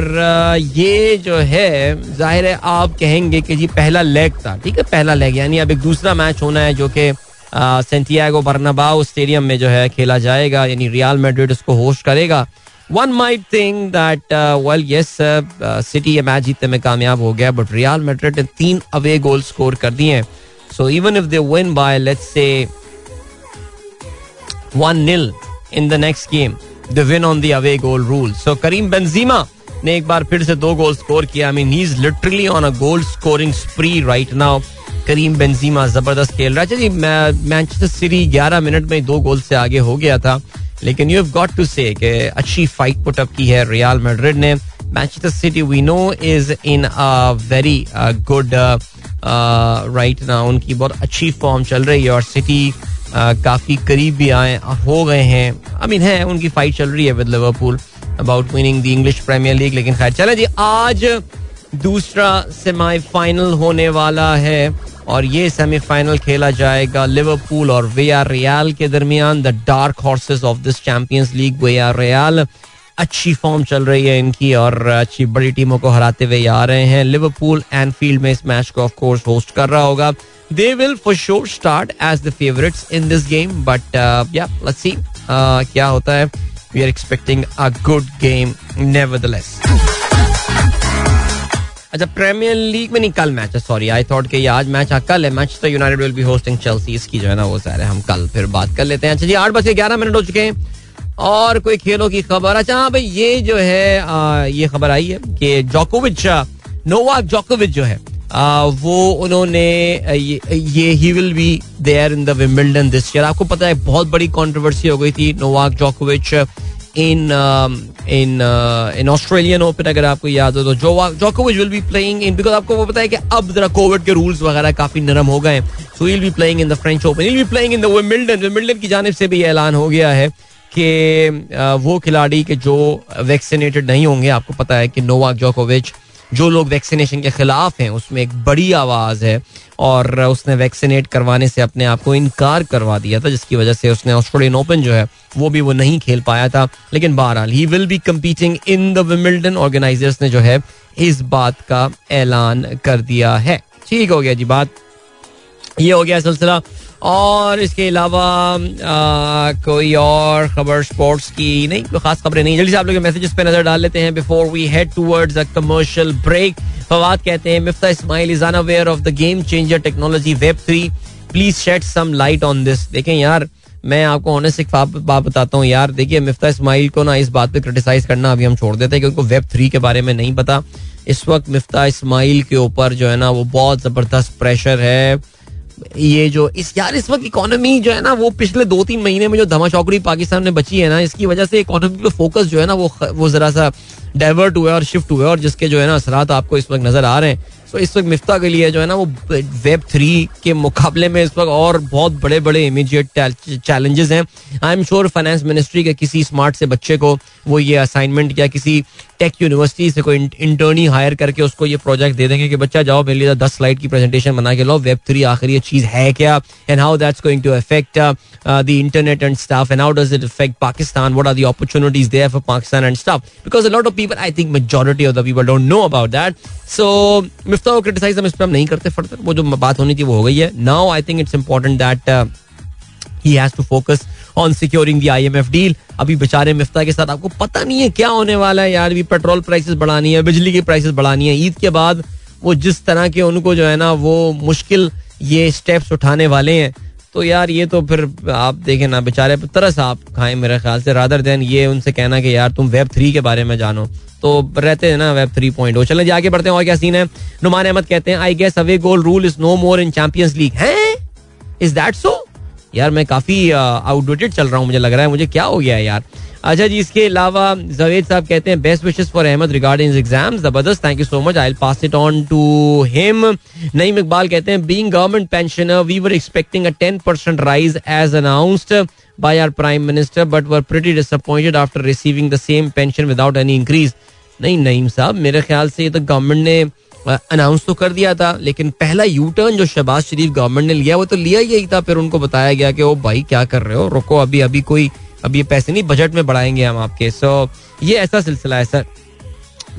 ये जो है, ज़ाहिर है आप कहेंगे कि जी पहला लेग था, ठीक है? पहला लेग यानी अब एक दूसरा मैच होना है जो कि सेंटियागो बर्नाबाओ स्टेडियम में जो है खेला जाएगा, यानी रियल मेड्रिड उसको होस्ट करेगा। One might think that well yes City match जीतने में कामयाब हो गया बट रियाल मेड्रिड ने तीन अवे गोल स्कोर कर दिए so even if they win by let's say one nil in the next game the win on the away goal rule so Karim Benzema ने एक बार फिर से दो गोल स्कोर किया। I mean he is literally on a goal scoring spree right now Karim Benzema ज़बरदस्त खेल रहा है। जी मैनचेस्टर सिटी 11 मिनट में दो गोल से आगे हो गया था। लेकिन यू हैव गॉट टू से अच्छी फाइट पुट अप की है रियल मैड्रिड ने। Manchester City we know is in a very good right ना उनकी बहुत अच्छी फॉर्म चल रही है और सिटी uh, काफ़ी करीब भी आए हो गए हैं। आई मीन है उनकी फाइट चल रही है with Liverpool about winning the English Premier League लेकिन खैर, चले जी, आज दूसरा सेमीफाइनल होने वाला है और ये सेमीफाइनल खेला जाएगा लिवरपूल और वे आर रियाल के दरमियान the dark horses of this Champions League they are Real अच्छी फॉर्म चल रही है इनकी और अच्छी बड़ी टीमों को हराते हुए आ रहे हैं। लिवरपूल एनफील्ड में इस मैच को ऑफ़ कोर्स होस्ट कर रहा होगा। They will for sure start as the favourites in this game but yeah let's see क्या होता है। We are expecting a good game nevertheless अच्छा प्रीमियर लीग में नहीं कल मैच है सॉरी आई थॉट कि आज मैच है कल है मैच तो United will be hosting Chelsea इसकी जो है ना वो सारे हम कल फिर बात कर लेते हैं। अच्छा जी आठ बजे ग्यारह मिनट हो चुके हैं। और कोई खेलों की खबर? अच्छा हाँ भाई ये जो है आ, ये खबर आई है कि जोकोविच नोवाक जोकोविच जो है वो उन्होंने ये he will be there in the Wimbledon this year आपको पता है, बहुत बड़ी कंट्रोवर्सी हो गई थी नोवाक जोकोविच इन इन इन ऑस्ट्रेलियन ओपन अगर आपको याद हो तो जोकोविच will be playing in because आपको वो पता है कि अब जरा कोविड के रूल्स वगैरह काफ़ी नरम हो गए so will be playing in the French Open will be playing in the Wimbledon Wimbledon की जानब से भी ऐलान हो गया है कि वो खिलाड़ी के जो वैक्सीनेटेड नहीं होंगे, आपको पता है कि नोवाक जोकोविच जो लोग वैक्सीनेशन के खिलाफ हैं, उसमें एक बड़ी आवाज़ है और उसने वैक्सीनेट करवाने से अपने आप को इनकार करवा दिया था, जिसकी वजह से उसने ऑस्ट्रेलियन ओपन जो है, वो भी वो नहीं खेल पाया था। लेकिन बहरहाल he will be competing in the Wimbledon organisers ने जो है, इस बात का ऐलान कर दिया है। ठीक हो गया जी बात। ये हो गया सिलसिला। और इसके अलावा कोई और खबर स्पोर्ट्स की नहीं, कोई खास खबरें नहीं। जल्दी से आप लोग मैसेजेस पे नज़र डाल लेते हैं before we head towards a commercial break Fawad कहते हैं, Miftah Ismail is unaware of the game changer technology web three please shed some light on this देखें यार, मैं आपको ऑनेस्ट एक बात बताता हूँ यार। देखिए, मिफ्ता इस्माइल को ना इस बात पे क्रिटिसाइज करना अभी हम छोड़ देते हैं, क्योंकि वेब थ्री के बारे में नहीं पता। इस वक्त मिफ्ता इस्माइल के ऊपर जो है ना, वो बहुत ज़बरदस्त प्रेशर है। ये जो इस यार, इस वक्त इकोनॉमी जो है ना, वो पिछले दो तीन महीने में जो धमा चौकड़ी पाकिस्तान में बची है ना, इसकी वजह से इकोनॉमी पे फोकस जो है ना, वो वो जरा सा डाइवर्ट हुआ है और शिफ्ट हुआ है और जिसके जो है ना असरा आपको इस वक्त नज़र आ रहे हैं। तो इस वक्त मिफ्ता के लिए जो है ना, वो वेब थ्री के मुकाबले में इस वक्त और बहुत बड़े बड़े इमीडिएट चैलेंजेस हैं। I am sure finance ministry के किसी स्मार्ट से बच्चे को वो ये असाइनमेंट या किसी टेक यूनिवर्सिटी से कोई इंटर्नी हायर करके उसको ये प्रोजेक्ट दे देंगे कि बच्चा जाओ, मेरे लिए दस स्लाइड की प्रेजेंटेशन बना के लो वेब थ्री आखिर ये चीज़ है क्या? And how that's going to affect the internet and stuff and how does it affect Pakistan what are the opportunities there for Pakistan and stuff because a lot of people I think majority of the people don't know about that so Miftah हो criticise हम इस पर हम नहीं करते further वो जो बात होनी थी वो हो गई है। Now I think it's important that he has to focus on securing the IMF deal अभी बेचारे मिफ्ता के साथ आपको पता नहीं है क्या होने वाला है यार। भी पेट्रोल प्राइसेस बढ़ानी है, बिजली की प्राइसेस बढ़ानी है। ईद के बाद वो जिस तरह के उनको जो है ना, वो मुश्किल ये स्टेप्स उठाने वाले हैं। तो यार ये तो फिर आप देखें ना, बेचारे तरस आप खाएँ मेरे ख्याल से। रादर देन ये उनसे कहना कि यार तुम वेब थ्री के बारे में जानो। तो रहते हैं ना वेब थ्री पॉइंट चले आगे बढ़ते हैं, और क्या सीन है? नुमान अहमद कहते हैं I guess away goal rule is no more in Champions League है? इज़ दैट सो यार, मैं काफ़ी आउटडेटेड चल रहा हूँ, मुझे लग रहा है, मुझे क्या हो गया यार। अच्छा जी, इसके अलावा जवेद साहब कहते हैं best wishes for Ahmed regarding exam ज़बरदस्त thank you so much I pass it on to him Naeem Iqbal कहते हैं being government pensioner we were expecting a 10% rise as announced by our prime minister, but were pretty disappointed after receiving the same pension without any increase. नहीं, नईम साहब, मेरे ख्याल से ये तो government ने अनाउंस तो कर दिया था, लेकिन पहला यू टर्न जो शहबाज शरीफ गवर्नमेंट ने लिया, वो तो लिया यही था, फिर उनको बताया गया कि, ओ भाई, क्या कर रहे हो? रुको, अभी अभी कोई अब ये पैसे नहीं बजट में बढ़ाएँगे हम आपके. सो ये ऐसा सिलसिला है सर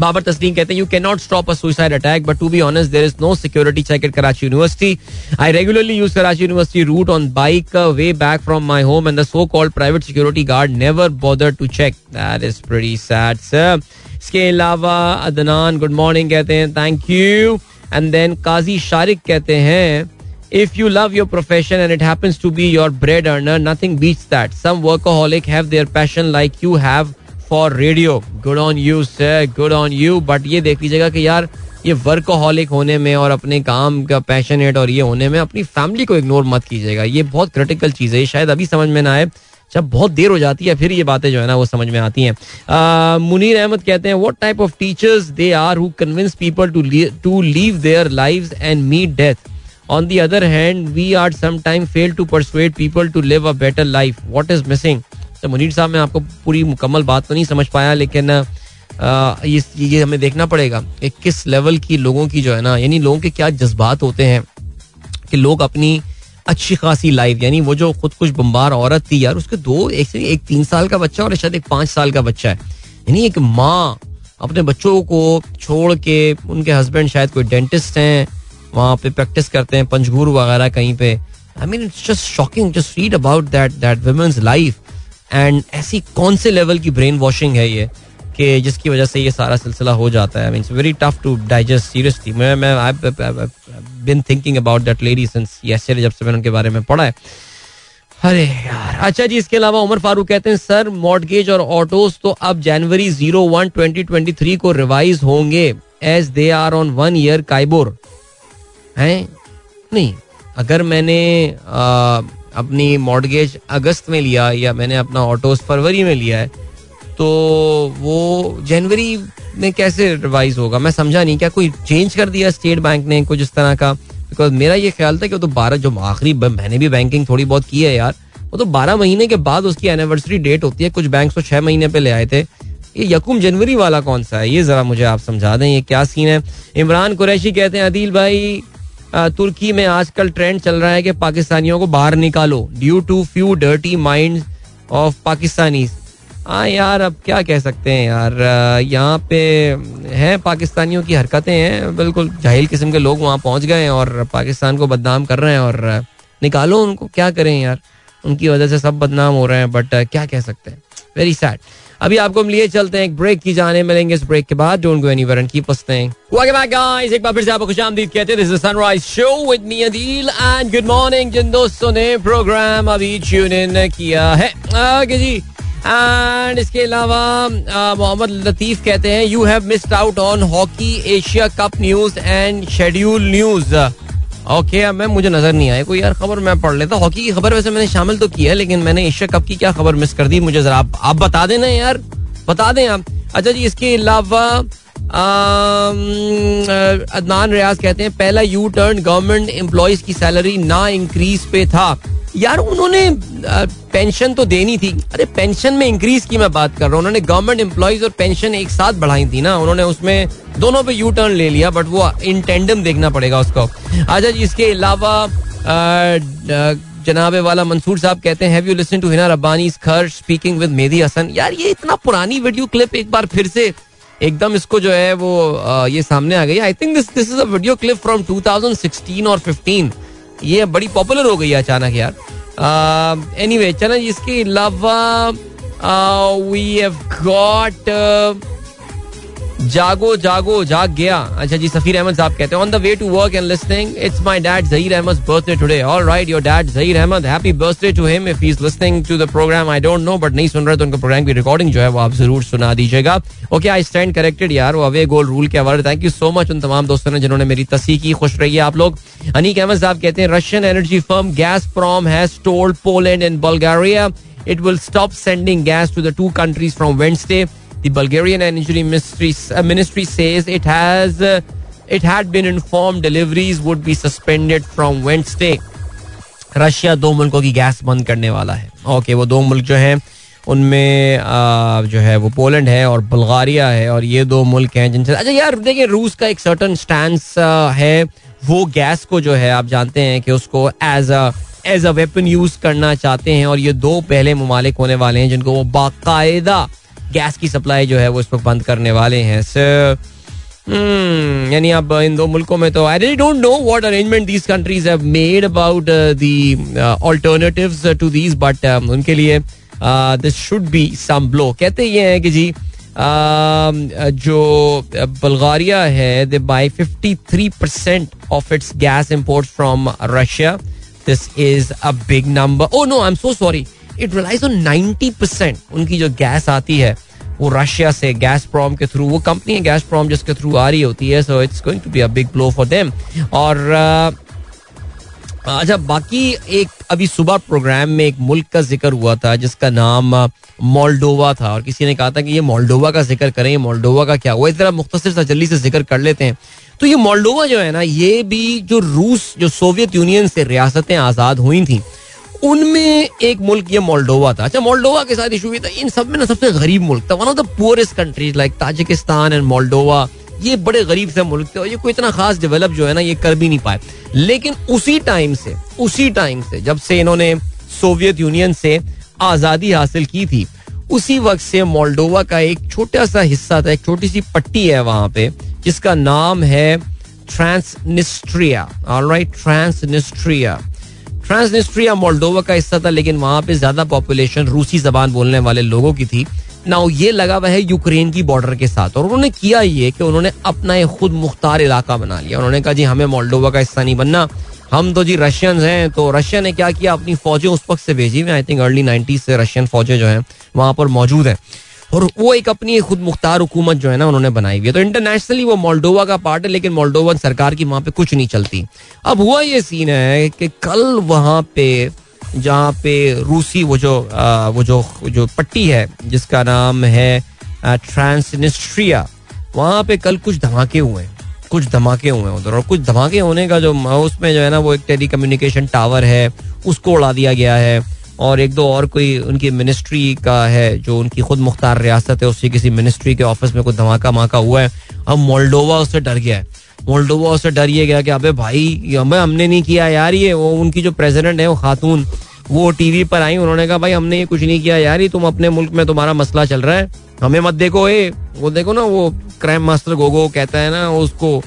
बाबर तस्लीम कहते हैं you can not stop a suicide attack but to be honest there is no security check at Karachi University I regularly use Karachi University route on bike way back from my home and the so called private security guard never bother to check that is pretty sad sir इसके अलावा Adnan good morning कहते हैं thank you and then Qazi Shariq कहते हैं If you love your profession and it happens to be your bread earner, nothing beats that. Some workaholic have their passion like you have for radio. Good on you, sir. Good on you. But ये देख लीजिएगा कि यार ये workaholic होने में और अपने काम का पैशनेट और ये होने में अपनी फैमिली को इग्नोर मत कीजिएगा ये बहुत क्रिटिकल चीज़ है शायद अभी समझ में ना आए जब बहुत देर हो जाती है, फिर ये बातें जो है ना वो समझ में आती हैं। मुनीर अहमद कहते हैं what type of teachers they are who convince people to to leave their live and meet death on the other hand we are sometime fail to persuade people to live a better life what is missing तो मुनीर साहब, मैं आपको पूरी मुकम्मल बात तो नहीं समझ पाया, लेकिन ये ये हमें देखना पड़ेगा कि किस लेवल की लोगों की जो है ना, यानी लोगों के क्या जज्बात होते हैं कि लोग अपनी अच्छी खासी लाइफ, यानी वो जो खुद कुछ बम्बार औरत थी यार, उसके दो, एक से एक तीन साल का बच्चा और शायद एक पाँच साल का बच्चा है। यानी एक माँ अपने बच्चों को छोड़ के, उनके हस्बैंड शायद कोई डेंटिस्ट हैं, वहाँ पे प्रैक्टिस करते हैं पंचगुरु वगैरह कहीं पे। I mean it's just shocking just read about that that women's life and ऐसी कौन से लेवल की ब्रेन वॉशिंग है ये? कि जिसकी वजह से ये सारा सिलसिला हो जाता है। Mean very tough to digest seriously मैं मैं been thinking about that lady since yesterday जब से मैंने उनके बारे में पढ़ा है। अरे यार। अच्छा जी इसके अलावा उमर फारूक कहते हैं सर मॉडगेज और ऑटोज तो अब जनवरी zero one twenty twenty three को रिवाइज होंगे as they are on one year KIBOR. हैं? नहीं। अगर मैंने आ, अपनी मॉडगेज अगस्त में लिया या मैंने अपना ऑटोज फरवरी में लिया है तो वो जनवरी में कैसे रिवाइज होगा? मैं समझा नहीं, क्या कोई चेंज कर दिया स्टेट बैंक ने कुछ इस तरह का? बिकॉज़ मेरा ये ख्याल था कि वो तो बारह, जो आखिरी मैंने भी बैंकिंग थोड़ी बहुत की है यार, वो तो बारह महीने के बाद उसकी एनिवर्सरी डेट होती है। कुछ बैंक तो छह महीने पे ले आए थे। ये यकुम जनवरी वाला कौन सा है? ये जरा मुझे आप समझा दें, ये क्या सीन है? इमरान कुरैशी कहते हैं, अदील भाई तुर्की में आजकल ट्रेंड चल रहा है कि पाकिस्तानियों को बाहर निकालो due to few dirty mind of Pakistani हाँ यार, अब क्या कह सकते हैं यार यहाँ पे हैं पाकिस्तानियों की हरकतें हैं, बिल्कुल जाहिल किस्म के लोग वहाँ पहुँच गए हैं और पाकिस्तान को बदनाम कर रहे हैं और निकालो उनको, क्या करें यार? उनकी वजह से सब बदनाम हो रहे हैं बट क्या कह सकते हैं? वेरी सैड अभी आपको हम लिए चलते हैं एक ब्रेक की जाने, मिलेंगे इस ब्रेक के बाद don't go anywhere and keep listening welcome back guys एक बार फिर से आपको खुशामदीद कहते हैं this is Sunrise Show with me Adeel and good morning जिन दोस्तों ने प्रोग्राम अभी ट्यून इन किया है। ओके जी एंड इसके अलावा मोहम्मद लतीफ कहते हैं you have missed out on hockey Asia Cup news and schedule news okay अब मैं मुझे नज़र नहीं आया। कोई यार खबर मैं पढ़ लेता। हॉकी की खबर वैसे मैंने शामिल तो किया है लेकिन मैंने एशिया कप की क्या खबर मिस कर दी मुझे जरा आप, आप बता देना यार। बता दें आप। अच्छा जी इसके अलावा अदनान रियाज कहते हैं पहला यू टर्न गवर्नमेंट एम्प्लॉयज़ की सैलरी ना इंक्रीज पे था। यार उन्होंने पेंशन तो देनी थी। अरे पेंशन में इंक्रीज की मैं बात कर रहा हूँ। उन्होंने गवर्नमेंट एम्प्लॉयज़ और पेंशन एक साथ बढ़ाई थी ना। उन्होंने उसमें दोनों पे यू टर्न ले लिया बट वो इन टेंडम देखना पड़ेगा उसको। अच्छा इसके अलावा जनाबे वाला मंसूर साहब कहते हैं you listen to Hina Rabbani speaking with Mehdi Hasan यार, ये इतना पुरानी वीडियो क्लिप एक बार फिर से एकदम इसको जो है वो ये सामने आ गई। I think this this is a video clip from 2016 और 15 ये बड़ी पॉपुलर हो गई है अचानक यार। एनी वे चलो, इसके अलावा वी हैव गॉट जागो जागो, जाग गया। अच्छा जी, सफीर अहमद साहब कहते हैं on the way to work and listening it's my dad Zaheer Ahmed birthday today alright your dad Zaheer Ahmed happy birthday to him if he is listening to the programme I don't know but नहीं सुन रहे तो उनका programme की recording जो है वो आप ज़रूर सुना दीजिएगा। ओके आई स्टैंड करेक्टेड यार, वो अवे गोल रूल के हवाले थैंक यू सो मच उन तमाम दोस्तों ने जिन्होंने मेरी तसी की। खुश रही आप लोग। अनीक अहमद साहब कहते हैं Russian energy firm Gazprom has told Poland and Bulgaria it will stop sending gas to the two countries from Wednesday. The Bulgarian Energy Ministry, uh, Ministry says it has uh, it had been informed deliveries would be suspended from Wednesday. Russia दो मुल्कों की gas बंद करने वाला है okay okay, वो दो मुल्क जो हैं उनमें जो है वो पोलैंड है और बल्गारिया है और ये दो मुल्क हैं जिनसे अच्छा यार देखिए रूस का एक सर्टन स्टैंड है वो गैस को जो है आप जानते हैं कि उसको as a as a weapon use करना चाहते हैं और ये दो पहले ममालिक होने वाले हैं जिनको वो बाकायदा गैस की सप्लाई जो है वो इस पर बंद करने वाले हैं hmm, यानी अब इन दो मुल्कों में तो I really don't know what arrangement these countries have made about the alternatives to these but उनके लिए this should be some blow कहते ये हैं कि जी uh, जो बल्गारिया है they buy 53 percent of its gas import from Russia this is a big number oh no I am so sorry it relies on ninety percent उनकी जो gas आती है, वो रशिया से गैस प्रॉम के through वो company है Gazprom जिसके थ्रू आ रही होती है so it's going to be a big blow for them और अच्छा बाकी एक अभी सुबह प्रोग्राम में एक मुल्क का ज़िक्र हुआ था, जिसका नाम मोल्डोवा था, और किसी ने कहा था कि ये मोल्डोवा का ज़िक्र करें मोल्डोवा का क्या हुआ? इस तरह मुख्तर सा जल्दी से ज़िक्र कर लेते हैं। तो ये मोल्डोवा जो है ना, ये भी जो रूस, जो सोवियत यूनियन से रियासतें आज़ाद हुई थी उनमें एक मुल्क, ये मोल्डोवा था। अच्छा मोल्डोवा के साथ इशू भी था। इन सब में ना सबसे गरीब मुल्क था। One of the poorest countries like Tajikistan and Moldova ये बड़े गरीब से मुल्क थे और ये कोई इतना खास डेवलप जो है ना, ये कर भी नहीं पाए। लेकिन उसी टाइम से, उसी टाइम से, जब से इन्होंने सोवियत यूनियन से आज़ादी हासिल की थी, उसी वक्त से मोल्डोवा का एक छोटा सा हिस्सा था, एक छोटी सी पट्टी है वहाँ पे, जिसका नाम है Transnistria alright Transnistria Transnistria Moldova का हिस्सा था, लेकिन वहाँ पे ज़्यादा पॉपुलेशन रूसी जबान बोलने वाले लोगों की थी। ना ये लगा हुआ है यूक्रेन की बॉर्डर के साथ, और उन्होंने किया ये कि उन्होंने अपना एक खुद मुख्तार इलाका बना लिया। उन्होंने कहा, जी, हमें मोल्डोवा का हिस्सा नहीं बनना। हम तो जी रशियंस हैं तो रशिया ने क्या किया? अपनी फौजें उस वक्त से भेजी हुई आई थिंक अर्ली नाइनटीज से रशियन फौजें जो हैं, वहाँ पर मौजूद हैं। और वो एक अपनी खुद मुख्तार हुकूमत जो है ना उन्होंने बनाई हुई है। तो इंटरनेशनली वो मोल्डोवा का पार्ट है लेकिन मोल्डोवन सरकार की वहाँ पे कुछ नहीं चलती। अब हुआ ये सीन है कि कल वहाँ पे जहाँ पे रूसी वो जो आ, वो जो जो पट्टी है जिसका नाम है ट्रांसनिस्ट्रिया वहाँ पे कल कुछ धमाके हुए हैं। कुछ धमाके हुए उधर और कुछ धमाके होने का जो उसमें जो है ना वो एक टेली कम्युनिकेशन टावर है उसको उड़ा दिया गया है। और एक दो और कोई उनकी मिनिस्ट्री का है जो उनकी खुद मुख्तार रियासत है उससे किसी मिनिस्ट्री के ऑफ़िस में कोई धमाका माका हुआ है। अब मोल्डोवा उससे डर गया है। मोल्डोवा उससे डर ये गया कि अबे भाई, हमें हमने नहीं किया यार ये, वो उनकी जो प्रेसिडेंट है, वो खातून, वो टीवी पर आई, उन्होंने कहा, भाई, हमने ये कुछ नहीं किया यार ये, तुम अपने मुल्क में तुम्हारा मसला चल रहा है। हमें मत देखो, ए, वो देखो ना, वो क्राइम मास्टर गोगो कहता है ना, उसको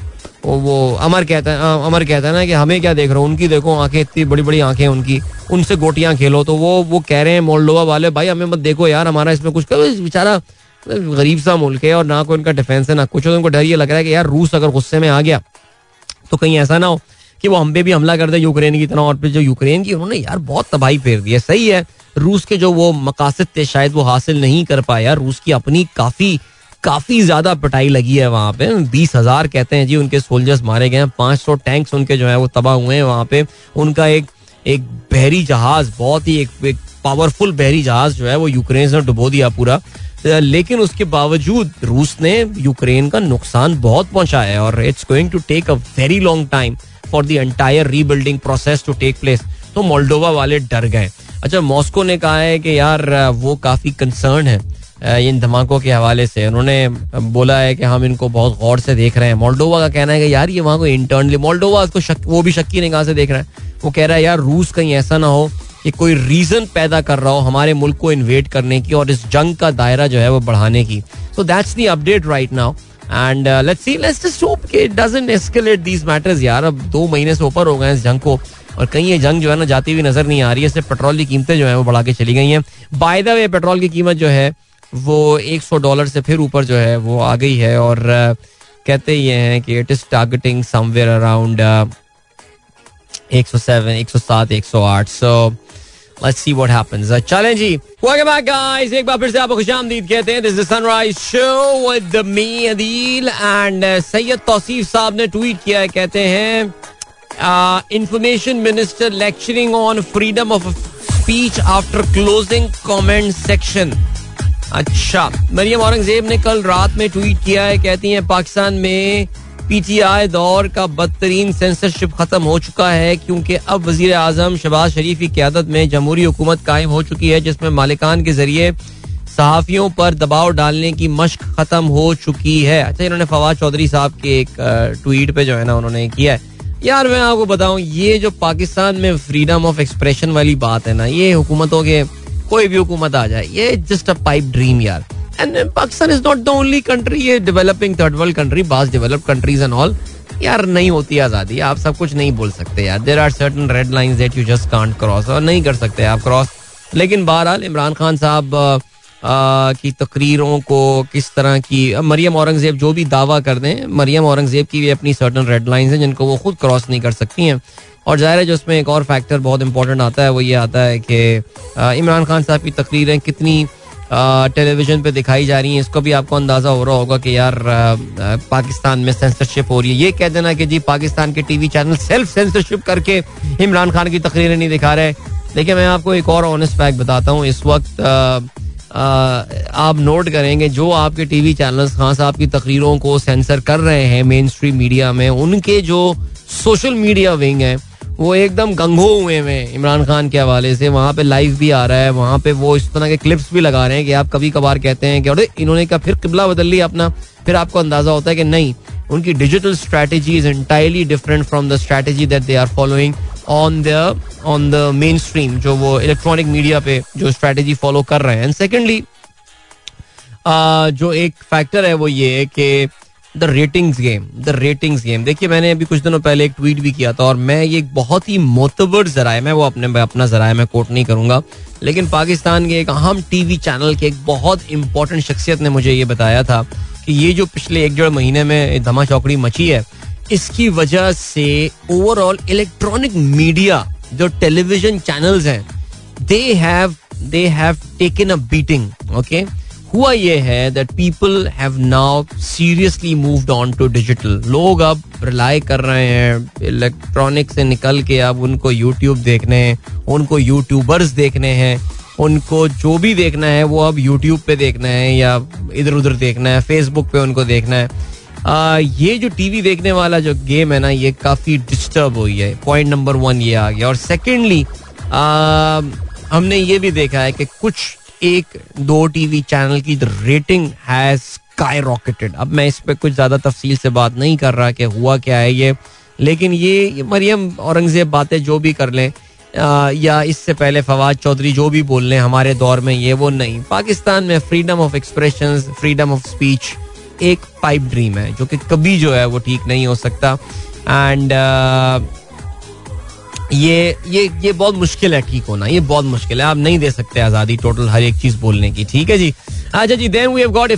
वो, अमर कहता है अमर कहता है ना कि हमें क्या देख रहे हो? उनकी देखो आँखें इतनी बड़ी बड़ी आँखें उनकी। उनसे गोटियाँ खेलो। तो वो वो कह रहे हैं मोल्डोवा वाले भाई हमें मत देखो यार हमारा इसमें कुछ बेचारा गरीब सा मुल्क है और ना कोई उनका डिफेंस है ना कुछ उनको डर ये लग रहा है कि यार रूस अगर गुस्से में आ गया तो कहीं ऐसा ना हो कि वो हम पे भी हमला कर दे यूक्रेन की तरह। और फिर जो यूक्रेन की उन्होंने यार बहुत तबाही फेर दी है। सही है रूस के जो वो मकासद थे शायद वो हासिल नहीं कर पाया। रूस की अपनी काफ़ी काफ़ी ज़्यादा पिटाई लगी है वहाँ पे। बीस हज़ार कहते हैं जी उनके सोल्जर्स मारे गए हैं। पाँच सौ टैंक्स उनके जो है वो तबाह हुए हैं वहाँ पे। उनका एक एक बहरी जहाज़ बहुत ही एक, एक पावरफुल बहरी जहाज़ जो है वो यूक्रेन से डुबो दिया पूरा। लेकिन उसके बावजूद रूस ने यूक्रेन का नुकसान बहुत पहुँचाया है और it's going to take a very long time for the entire rebuilding process to take place तो मोल्डोवा वाले डर गए। अच्छा मॉस्को ने कहा है कि यार वो काफ़ी कंसर्न है। इन धमाकों के हवाले से। उन्होंने बोला है कि हम इनको बहुत गौर से देख रहे हैं। मोल्डोवा का कहना है कि यार ये वहाँ को इंटरनली मोल्डोवा उसको शक, वो भी शक्की निगाह से देख रहा है। वो कह रहा है यार रूस कहीं ऐसा ना हो कि कोई रीजन पैदा कर रहा हो हमारे मुल्क को इन्वेट करने की और इस जंग का दायरा जो है वो बढ़ाने की। So that's the update right now and let's see let's just hope कि डजंट एस्केलेट दीस मैटर्स यार। अब दो महीने से ऊपर हो गए इस जंग को और कहीं ये जंग जो है ना जाती हुई नज़र नहीं आ रही है। सिर्फ़ पेट्रोल की कीमतें जो है वो बढ़ा के चली गई हैं। बाय द वे पेट्रोल की कीमत जो है वो एक सौ डॉलर से फिर ऊपर जो है वो आ गई है और कहते ये हैं कि it is targeting somewhere around एक सौ सेवन एक सौ सात एक सौ आठ। सो Let's see what happens. Uh, Welcome back guys एक बार फिर से आपको खुशामदीद कहते हैं। This is the Sunrise Show with me Adil and uh, Syed Tausif साहब ने ट्वीट किया है। कहते हैं information minister lecturing on freedom of speech after closing comment section अच्छा मरियम औरंगज़ेब ने कल रात में ट्वीट किया है, कहती हैं, पाकिस्तान में पीटीआई दौर का बदतरीन सेंसरशिप खत्म हो चुका है, क्योंकि अब वज़ीर आज़म शबाज शरीफ की क्यादत में जमहूरी हुकूमत कायम हो चुकी है, जिसमें मालिकान के ज़रिए सहाफियों पर दबाव डालने की मश्क खत्म हो चुकी है। अच्छा इन्होंने फवाद चौधरी साहब के एक ट्वीट पे जो है ना, उन्होंने किया है। यार, मैं आपको बताऊँ, ये जो पाकिस्तान में फ्रीडम ऑफ़ एक्सप्रेशन वाली बात है ना, ये हुकूमतों के कोई भी हुकूमत आ जाए, ये जस्ट अ पाइप ड्रीम यार। And Pakistan is not the only country ये डेवलपिंग थर्ड वर्ल्ड कंट्री बास डेवलप कंट्रीज़ एंड ऑल यार नहीं होती आज़ादी, आप सब कुछ नहीं बोल सकते यार। There are certain red line that you just can't cross और नहीं कर सकते आप क्रॉस लेकिन बहरहाल, इमरान खान साहब की तकरीरों को किस तरह की मरियम औरंगज़ेब जो भी दावा कर दें, मरियम औरंगज़ेब की भी अपनी सर्टन रेड लाइन हैं जिनको वो खुद क्रॉस नहीं कर सकती हैं। और ज़ाहिर है जो उसमें एक और फैक्टर बहुत इंपॉर्टेंट आता है, वो ये आता है कि इमरान खान साहब की तकरीरें कितनी टेलीविज़न पे दिखाई जा रही हैं, इसको भी आपको अंदाज़ा हो रहा होगा कि यार पाकिस्तान में सेंसरशिप हो रही है। ये कह देना कि जी, पाकिस्तान के टीवी चैनल सेल्फ सेंसरशिप करके इमरान खान की तकरीरें नहीं दिखा रहे। देखिए, मैं आपको एक और ऑनेस्ट फैक्ट बताता हूँ। इस वक्त आप नोट करेंगे, जो आपके टीवी चैनल्स खास साहब की तकरीरों को सेंसर कर रहे हैं मेन स्ट्रीम मीडिया में, उनके जो सोशल मीडिया विंग है वो एकदम गंगो हुए हैं इमरान खान के हवाले से। वहाँ पे लाइव भी आ रहा है, वहाँ पे वो इस तरह के क्लिप्स भी लगा रहे हैं कि आप कभी कभार कहते हैं कि अरे, इन्होंने क्या फिर किबला बदल लिया अपना? फिर आपको अंदाज़ा होता है कि नहीं, उनकी digital strategy is entirely different from the strategy that they are following on the on the mainstream जो वो इलेक्ट्रॉनिक मीडिया पे जो स्ट्रैटेजी फॉलो कर रहे हैं। एंड सेकेंडली जो एक फैक्टर है वो ये कि the ratings game, the ratings game. देखिए, मैंने अभी कुछ दिनों पहले एक ट्वीट भी किया था और मैं ये बहुत ही मोतबर जराए मैं वो अपने अपना जराए मैं कोट नहीं करूँगा। लेकिन पाकिस्तान के एक अहम टीवी चैनल के एक बहुत इंपॉर्टेंट शख्सियत ने मुझे ये बताया था कि ये जो पिछले एक डेढ़ महीने में धमा चौकड़ी मची है, इसकी वजह से ओवरऑल इलेक्ट्रॉनिक मीडिया जो टेलीविज़न चैनल्स हैं they have they have taken a beating okay हुआ ये है that people have now seriously moved on to digital लोग अब रिलाई कर रहे हैं इलेक्ट्रॉनिक से निकल के अब उनको यूट्यूब देखने हैं उनको यूट्यूबर्स देखने हैं उनको जो भी देखना है वो अब यूट्यूब पे देखना है या इधर उधर देखना है फेसबुक पे उनको देखना है। आ, ये जो टीवी देखने वाला जो गेम है ना ये काफ़ी डिस्टर्ब हुई है। पॉइंट नंबर वन ये आ गया। और सेकेंडली हमने ये भी देखा है कि कुछ एक दो टीवी चैनल की रेटिंग हैज़ स्काई रॉकेटेड अब मैं इस पर कुछ ज़्यादा तफसील से बात नहीं कर रहा कि हुआ क्या है ये लेकिन ये, ये मरियम औरंगज़ेब बातें जो भी कर लें या इससे पहले फवाद चौधरी जो भी बोल लें हमारे दौर में ये वो नहीं। पाकिस्तान में freedom of expression freedom of speech एक पाइप ड्रीम है जो कि कभी जो है वो ठीक नहीं हो सकता। एंड ये ये ये बहुत मुश्किल है ठीक होना ये बहुत मुश्किल है। आप नहीं दे सकते आज़ादी टोटल हर एक चीज़ बोलने की ठीक है जी? अच्छा जी then we have got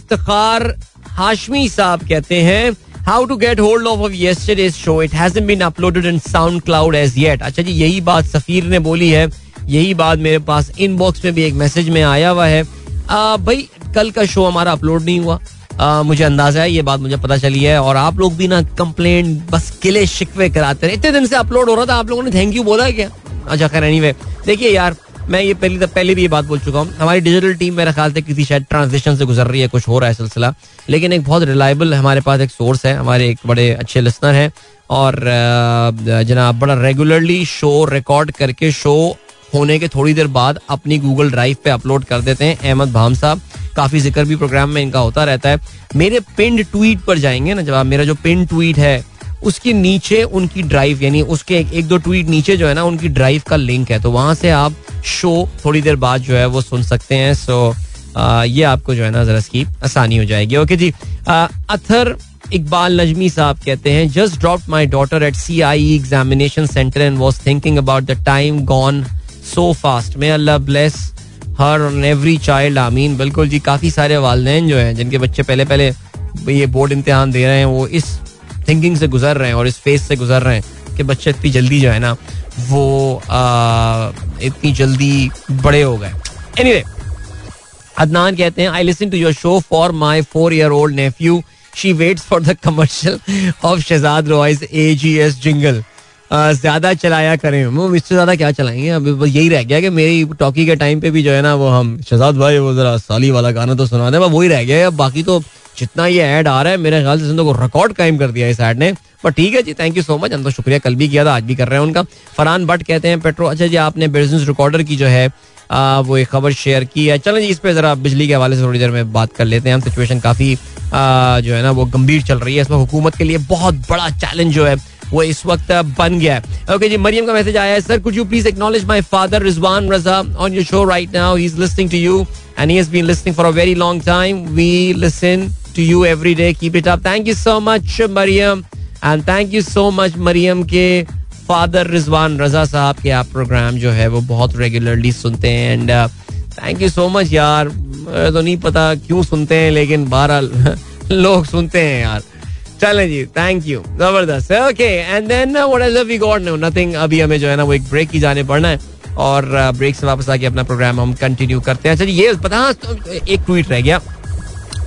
Hashmi साहब कहते हैं how to get hold of of yesterday's show it hasn't been uploaded in SoundCloud as yet अच्छा जी यही बात सफीर ने बोली है यही बात मेरे पास इनबॉक्स में भी एक मैसेज में आया हुआ है। आ, भाई कल का शो हमारा अपलोड नहीं हुआ। मुझे अंदाज़ा है, ये बात मुझे पता चली है, और आप लोग भी ना कंप्लेन बस किले शिकवे कराते रहे। इतने दिन से अपलोड हो रहा था, आप लोगों ने थैंक यू बोला है क्या? अच्छा खैर एनीवे देखिए यार, मैं ये पहले पहले भी ये बात बोल चुका हूँ। हमारी डिजिटल टीम मेरा ख्याल से किसी शायद ट्रांजिशन से गुजर रही है, कुछ हो रहा है सिलसिला। लेकिन एक बहुत रिलायबल हमारे पास एक सोर्स है, हमारे एक बड़े अच्छे लिसनर हैं। और जनाब, बड़ा रेगुलरली शो रिकॉर्ड करके शो होने के थोड़ी देर बाद अपनी गूगल ड्राइव पे अपलोड कर देते हैं अहमद भाम साहब। काफ़ी ज़िक्र भी प्रोग्राम में इनका होता रहता है। मेरे पिंड ट्वीट पर जाएँगे ना जब आप मेरा जो पिंड ट्वीट है उसके नीचे उनकी ड्राइव यानी उसके एक, एक दो ट्वीट नीचे जो है ना उनकी ड्राइव का लिंक है। तो वहाँ से आप शो थोड़ी देर बाद जो है वो सुन सकते हैं। सो आ, ये आपको जो है ना जरा इसकी आसानी हो जाएगी। ओके जी आ, अथर इकबाल नजमी साहब कहते हैं just drop my daughter at C I examination centre and was thinking about the time gone so fast may Allah bless her on every child आमीन बिल्कुल जी काफ़ी सारे वालदेन जो हैं जिनके बच्चे पहले पहले ये बोर्ड इम्तहान दे रहे हैं वो इस थिंकिंग से गुजर रहे हैं और इस फेस से गुजर रहे हैं कि बच्चे इतनी जल्दी जो है ना वो आ, इतनी जल्दी बड़े हो गए एनी anyway, अदनान कहते हैं I listen to your show for my four year old nephew she waits for the commercial of Shahzad Roy's A G S jingle ज़्यादा चलाया करें। वो इससे ज़्यादा क्या चलाएँगे? अभी बस यही रह गया कि मेरी टॉकी के टाइम पे भी जो है ना वो हम शहजाद भाई वो जरा साली वाला गाना तो सुना दे। वही रह गया। बाकी तो जितना ये ऐड आ रहा है मेरे ख्याल से को रिकॉर्ड कायम कर दिया इस ऐड ने। पर ठीक है जी थैंक यू सो मच हम तो शुक्रिया कल भी किया था आज भी कर रहे हैं उनका। फरहान भट्ट कहते हैं पेट्रोल अच्छा जी आपने बिज़नेस रिकॉर्डर की जो है आ, वो एक खबर शेयर की है। चलो जी इस पे जरा बिजली के हवाले से थोड़ी देर में बात कर लेते हैं हम। सिचुएशन काफ़ी जो है ना वो गंभीर चल रही है। इसमें हुकूमत के लिए बहुत बड़ा चैलेंज जो है वो इस वक्त बन गया है। ओके जी, मरियम का मैसेज आया है sir could you please acknowledge my father Rizwan Raza on your show right now he is listening to you and has been listening for a very long time we listen to you every day keep it up thank you so much Maryam and thank you so much Maryam के father Rizwan रजा साहब के आप programme जो है वो बहुत regularly सुनते हैं and thank you so much यार तो नहीं पता क्यों सुनते हैं लेकिन बहरहाल लोग सुनते हैं यार चलें जी थैंक यू ज़बरदस्त okay and then what else we got no nothing अभी हमें जो है ना वो एक ब्रेक की जाने पड़ना है। और ब्रेक से वापस आके अपना प्रोग्राम हम कंटिन्यू करते हैं। अच्छा जी ये पता एक ट्वीट रह गया।